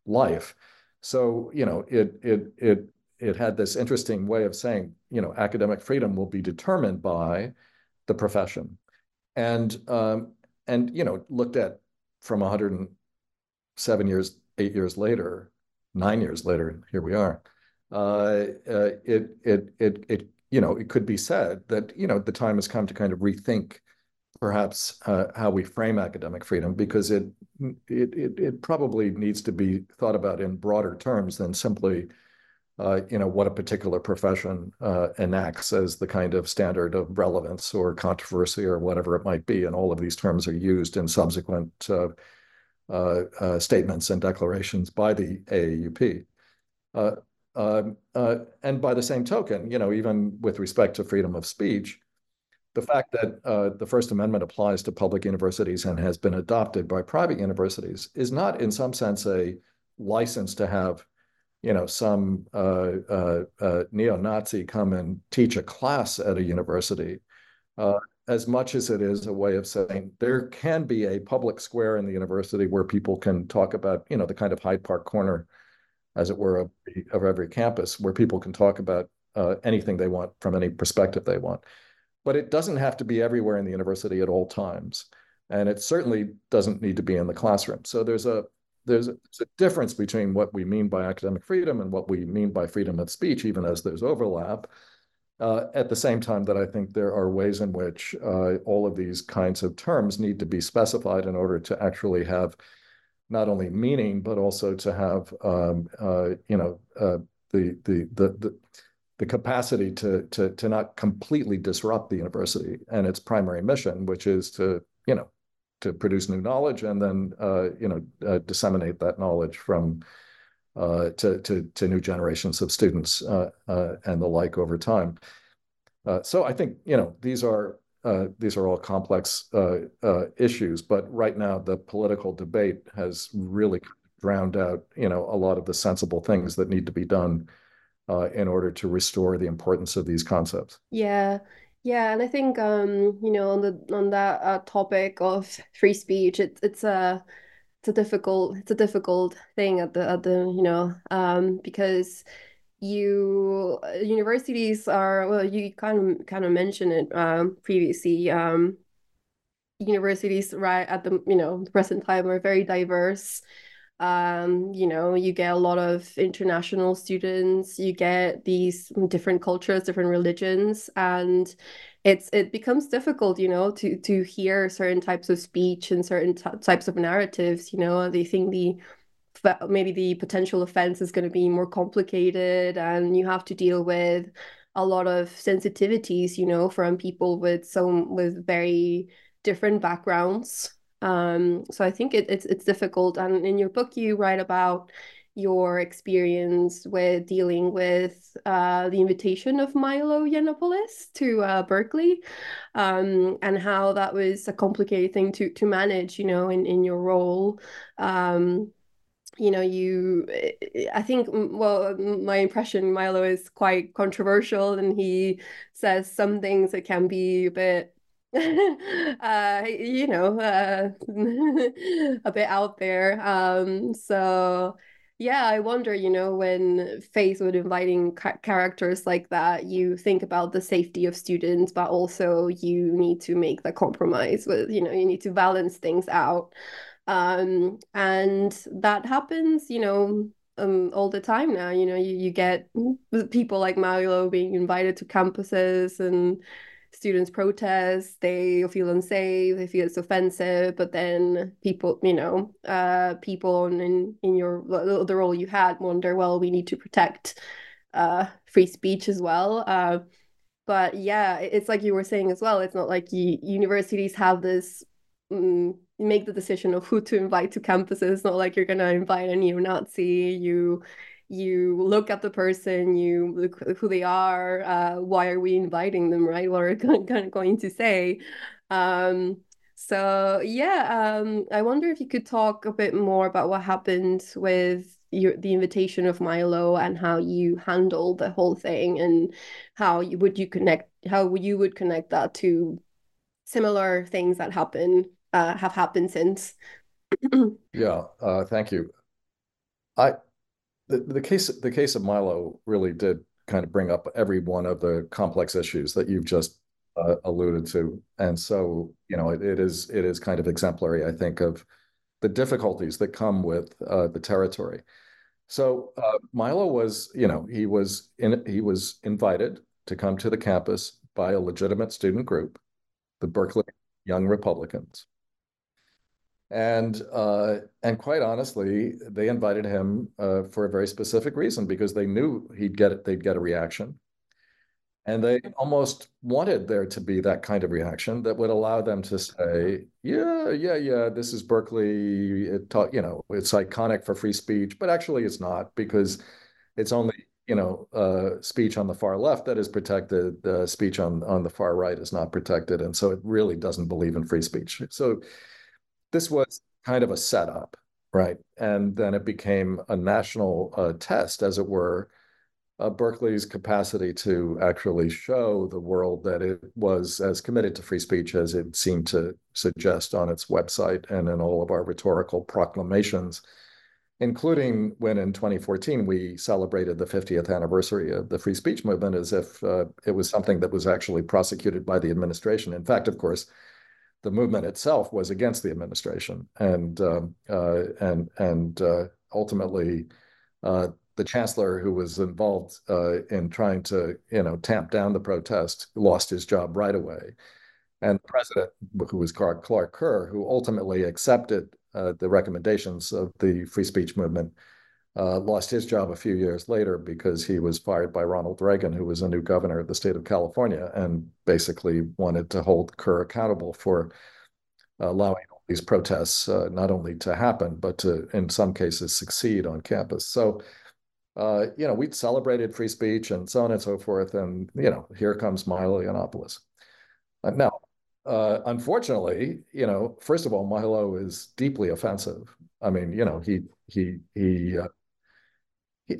S3: life. So you know it it it it had this interesting way of saying you know academic freedom will be determined by the profession, and um, and you know looked at from 107 years, eight years later, nine years later, here we are uh, uh, it it it it you know it could be said that you know the time has come to kind of rethink perhaps uh, how we frame academic freedom because it, it it it probably needs to be thought about in broader terms than simply uh, you know what a particular profession uh, enacts as the kind of standard of relevance or controversy or whatever it might be and all of these terms are used in subsequent uh, statements and declarations by the AAUP. Um, uh, and by the same token, you know, even with respect to freedom of speech, the fact that uh, the First Amendment applies to public universities and has been adopted by private universities is not, in some sense, a license to have, you know, some uh, uh, uh neo-Nazi come and teach a class at a university, uh, as much as it is a way of saying there can be a public square in the university where people can talk about, you know, the kind of Hyde Park Corner as it were, of, of every campus where people can talk about uh, anything they want from any perspective they want. But it doesn't have to be everywhere in the university at all times. And it certainly doesn't need to be in the classroom. So there's a there's a, there's a difference between what we mean by academic freedom and what we mean by freedom of speech, even as there's overlap. Uh, at the same time that I think there are ways in which uh, all of these kinds of terms need to be specified in order to actually have not only meaning but also to have um, uh, you know uh, the, the the the the capacity to to to not completely disrupt the university and its primary mission, which is to you know to produce new knowledge and then uh, you know uh, disseminate that knowledge from uh, to to to new generations of students uh, and the like over time. so I think you know these are uh, these are all complex uh, uh, issues, but right now the political debate has really drowned out, you know, a lot of the sensible things that need to be done uh, in order to restore the importance of these concepts.
S2: Yeah, yeah, and I think um, you know, on the on that uh, topic of free speech, it's it's a it's a difficult it's a difficult thing at the at the you know um, because you uh, universities are well you kind of kind of mentioned it um, previously um, universities right at the you know the present time are very diverse um, you know you get a lot of international students you get these different cultures different religions and it's it becomes difficult you know to to hear certain types of speech and certain types of narratives you know they think the maybe the potential offense is going to be more complicated and you have to deal with a lot of sensitivities you know from people with some with very different backgrounds um so i think it, it's it's difficult and in your book you write about your experience with dealing with uh, the invitation of Milo Yiannopoulos to uh, Berkeley, um, and how that was a complicated thing to to manage, you know, in in your role. Um, you know, you, I think, well, my impression, Milo is quite controversial and he says some things that can be a bit, uh, you know, uh, a bit out there. Um, so yeah, I wonder, you know, when faced with inviting ca characters like that, you think about the safety of students, but also you need to make the compromise with, you know, you need to balance things out. Um, and that happens, you know, um, all the time now. You know, you, you get people like Milo being invited to campuses and students protest, they feel unsafe, they feel it's offensive, but then people, you know, uh, people in in your the role you had wonder, well, we need to protect uh, free speech as well. Uh, but yeah, it's like you were saying as well. It's not like universities have this um, make the decision of who to invite to campuses. It's not like you're gonna invite a neo-Nazi. You you look at the person, you look who they are, uh, why are we inviting them, right? What are we going to say? Um, so yeah, um, I wonder if you could talk a bit more about what happened with your the invitation of Milo and how you handled the whole thing and how you would you connect how you would connect that to similar things that happen uh, have happened since.
S3: yeah, uh, thank you. I the, the case the case of Milo really did kind of bring up every one of the complex issues that you've just uh, alluded to, and so you know it, it is it is kind of exemplary, I think, of the difficulties that come with uh, the territory. So uh, Milo was, you know, he was in he was invited to come to the campus by a legitimate student group, the Berkeley Young Republicans. And uh, and quite honestly, they invited him uh, for a very specific reason because they knew he'd get it, they'd get a reaction, and they almost wanted there to be that kind of reaction that would allow them to say, yeah, yeah, yeah, this is Berkeley. It you know, it's iconic for free speech, but actually it's not because it's only you know uh, speech on the far left that is protected. Uh, speech on on the far right is not protected, and so it really doesn't believe in free speech. So this was kind of a setup, right? And then it became a national uh, test, as it were, of Berkeley's capacity to actually show the world that it was as committed to free speech as it seemed to suggest on its website and in all of our rhetorical proclamations, including when in 2014 we celebrated the 50th anniversary of the free speech movement as if uh, it was something that was actually prosecuted by the administration. In fact, of course, the movement itself was against the administration, and um, uh, and and uh, ultimately, uh, the chancellor who was involved uh, in trying to you know tamp down the protest lost his job right away, and the president, who was Clark, Clark Kerr, who ultimately accepted uh, the recommendations of the free speech movement, uh, lost his job a few years later because he was fired by Ronald Reagan, who was a new governor of the state of California, and basically wanted to hold Kerr accountable for allowing all these protests uh, not only to happen, but to, in some cases, succeed on campus. So, uh, you know, we celebrated free speech and so on and so forth. And, you know, here comes Milo Yiannopoulos. Uh, now, uh, unfortunately, you know, first of all, Milo is deeply offensive. I mean, you know, he he he uh,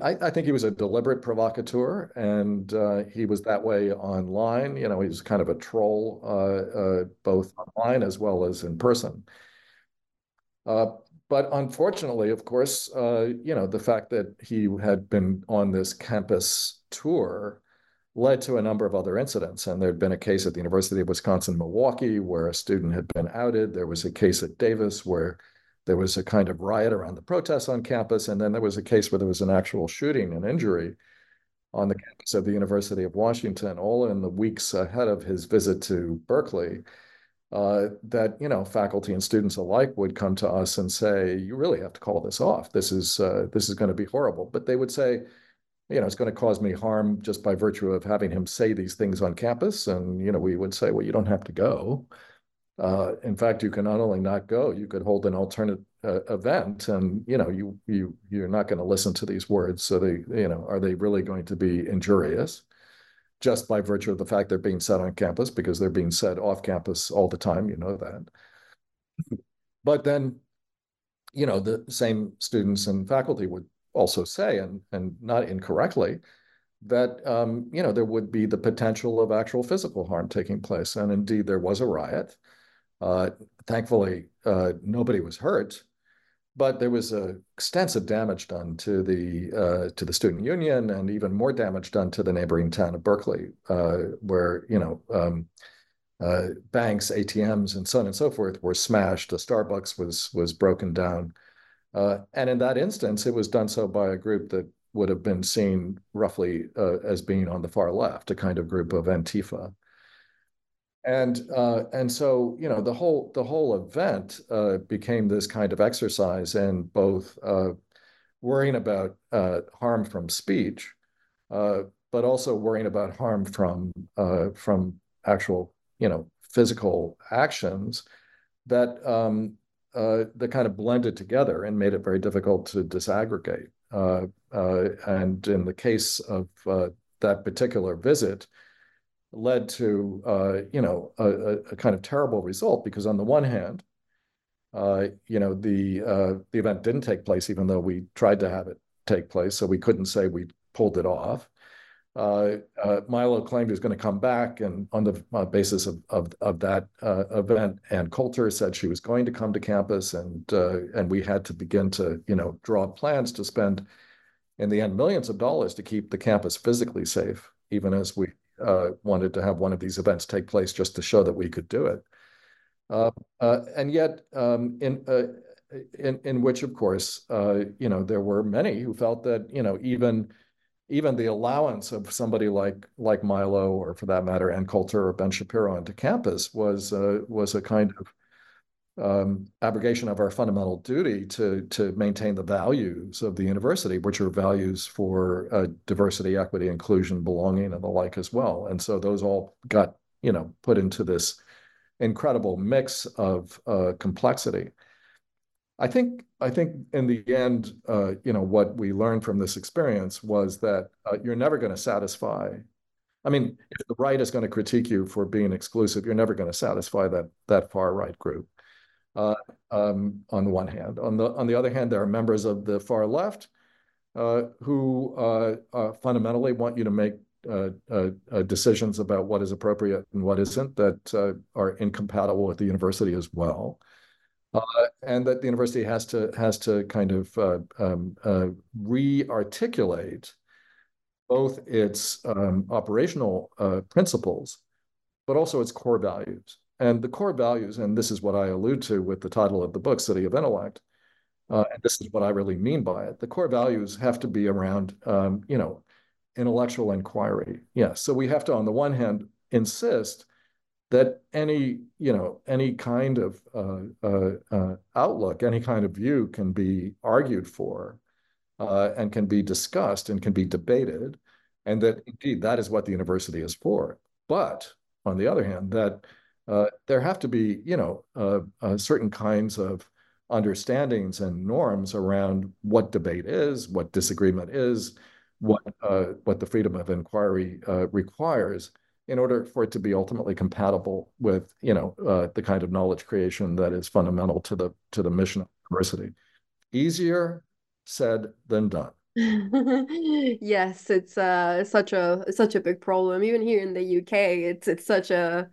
S3: I, I, think he was a deliberate provocateur, and uh, he was that way online. You know, he was kind of a troll, uh, uh, both online as well as in person. Uh, but unfortunately, of course, uh, you know, the fact that he had been on this campus tour led to a number of other incidents. And there had been a case at the University of Wisconsin Milwaukee where a student had been outed. There was a case at Davis where there was a kind of riot around the protests on campus, and then there was a case where there was an actual shooting and injury on the campus of the University of Washington, all in the weeks ahead of his visit to Berkeley. Uh, that you know, faculty and students alike would come to us and say, "You really have to call this off. This is uh, this is going to be horrible." But they would say, "You know, it's going to cause me harm just by virtue of having him say these things on campus." And you know, we would say, "Well, you don't have to go." Uh, in fact, you can not only not go, you could hold an alternate uh, event, and you know you you you're not going to listen to these words. So they you know are they really going to be injurious, just by virtue of the fact they're being said on campus because they're being said off campus all the time. You know that. But then, you know, the same students and faculty would also say, and and not incorrectly, that um, you know there would be the potential of actual physical harm taking place, and indeed there was a riot. Uh, thankfully, uh, nobody was hurt, but there was extensive damage done to the uh, to the student union, and even more damage done to the neighboring town of Berkeley, where you know um, uh, banks, ATMs, and so on and so forth were smashed. The Starbucks was was broken down, uh, and in that instance, it was done so by a group that would have been seen roughly uh, as being on the far left, a kind of group of Antifa and uh, and so you know the whole the whole event uh, became this kind of exercise in both uh, worrying about uh, harm from speech, uh, but also worrying about harm from uh, from actual you know physical actions that um, that kind of blended together and made it very difficult to disaggregate. and in the case of that particular visit led to uh, you know a, a, kind of terrible result because on the one hand, uh, you know the uh, the event didn't take place even though we tried to have it take place, so we couldn't say we pulled it off. Uh, uh, Milo claimed he was going to come back, and on the uh, basis of of, of that event, Ann Coulter said she was going to come to campus, and and we had to begin to you know draw plans to spend in the end millions of dollars to keep the campus physically safe, even as we uh, wanted to have one of these events take place just to show that we could do it. Uh, uh, and yet, um, in, uh, in in which, of course, uh, you know, there were many who felt that you know even even the allowance of somebody like like Milo, or for that matter, Ann Coulter or Ben Shapiro onto campus was was a kind of um, abrogation of our fundamental duty to to maintain the values of the university, which are values for uh, diversity, equity, inclusion, belonging, and the like as well. And so those all got you know put into this incredible mix of uh, complexity. I think I think in the end, uh, you know, what we learned from this experience was that uh, you're never going to satisfy. I mean, if the right is going to critique you for being exclusive, you're never going to satisfy that that far right group uh, um, on one hand. On the on the other hand, there are members of the far left uh, who uh, uh fundamentally want you to make uh, decisions about what is appropriate and what isn't that are incompatible with the university as well. and that the university has to has to kind of um, re-articulate both its um, operational principles, but also its core values. And the core values, and this is what I allude to with the title of the book, City of Intellect, uh, and this is what I really mean by it. The core values have to be around, um, you know, intellectual inquiry. Yes. So we have to, on the one hand, insist that any, you know, any kind of uh, uh, uh outlook, any kind of view can be argued for uh, and can be discussed and can be debated. And that indeed, that is what the university is for. But on the other hand, that uh, there have to be, you know, uh, uh, certain kinds of understandings and norms around what debate is, what disagreement is, what uh, what the freedom of inquiry uh, requires in order for it to be ultimately compatible with, you know, the kind of knowledge creation that is fundamental to the to the mission of university. Easier said than done.
S2: yes, it's uh such a such a big problem. Even here in the UK, it's it's such a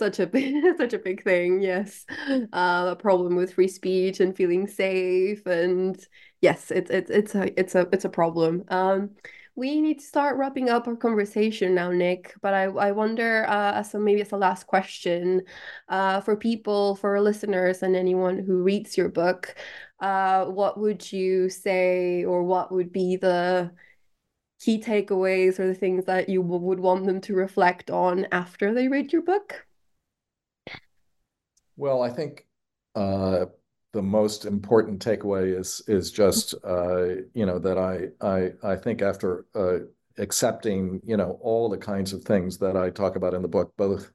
S2: such a big such a big thing yes. Uh, a problem with free speech and feeling safe and yes it's it's it's a it's a it's a problem. Um we need to start wrapping up our conversation now nick but i i wonder uh a, maybe as a last question uh for people for listeners and anyone who reads your book uh what would you say or what would be the key takeaways or the things that you would want them to reflect on after they read your book
S3: well, I think uh, the most important takeaway is is just uh, you know that I I I think after uh, accepting you know all the kinds of things that I talk about in the book, both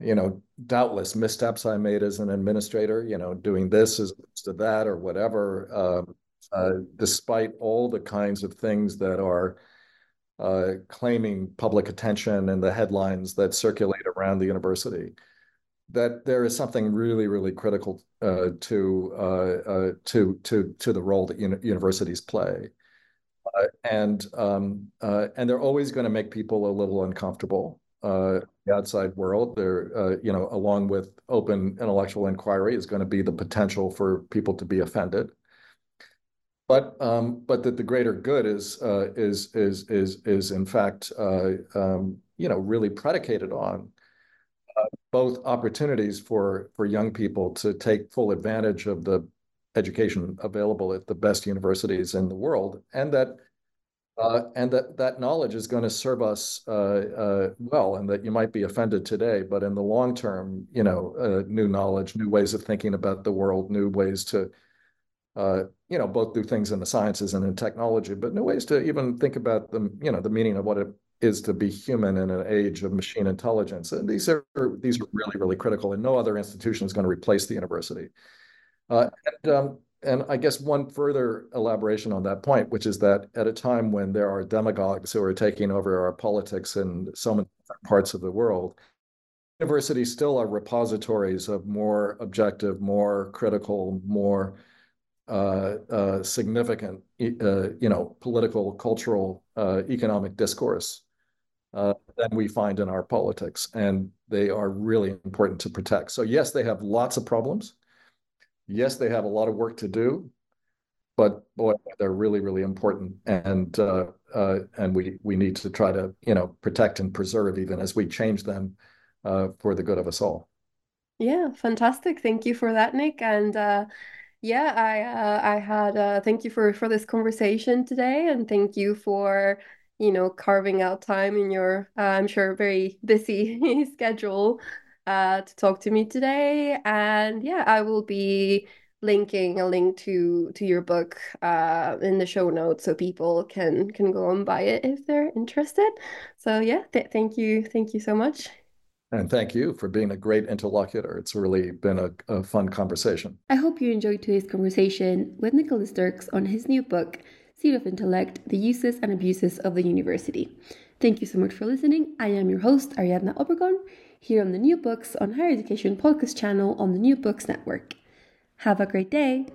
S3: you know doubtless missteps I made as an administrator, you know doing this as opposed to that or whatever, um, uh, despite all the kinds of things that are uh, claiming public attention and the headlines that circulate around the university that there is something really, really critical uh, to uh, uh, to to to the role that uni universities play, uh, and um, uh, and they're always going to make people a little uncomfortable. the outside world. There, you know, along with open intellectual inquiry, is going to be the potential for people to be offended. But um, but that the greater good is uh, is is is is in fact uh, um, you know really predicated on both opportunities for for young people to take full advantage of the education available at the best universities in the world, and that uh, and that that knowledge is going to serve us uh, uh, well, and that you might be offended today, but in the long term, you know, uh, new knowledge, new ways of thinking about the world, new ways to, uh, you know, both do things in the sciences and in technology, but new ways to even think about the, you know, the meaning of what it is to be human in an age of machine intelligence. And these are these are really really critical, and no other institution is going to replace the university. Uh, and um, and I guess one further elaboration on that point, which is that at a time when there are demagogues who are taking over our politics in so many parts of the world, universities still are repositories of more objective, more critical, more significant, uh, you know, political, cultural, uh, economic discourse uh, than we find in our politics, and they are really important to protect. So yes, they have lots of problems yes, they have a lot of work to do, but boy, they're really, really important, and uh, uh, and we we need to try to you know protect and preserve even as we change them uh, for the good of us all.
S2: Yeah, fantastic. Thank you for that, Nick. And uh, yeah, I uh, I had uh, thank you for for this conversation today, and thank you for you know carving out time in your uh, I'm sure very busy schedule uh, to talk to me today. And yeah, I will be linking a link to to your book uh, in the show notes so people can can go and buy it if they're interested. So yeah, th thank you, thank you so much.
S3: And thank you for being a great interlocutor. It's really been a, a fun conversation.
S2: I hope you enjoyed today's conversation with Nicholas Dirks on his new book, City of Intellect The Uses and Abuses of the University. Thank you so much for listening. I am your host, Ariadna Obregon here on the New Books on Higher Education podcast channel on the New Books Network. Have a great day!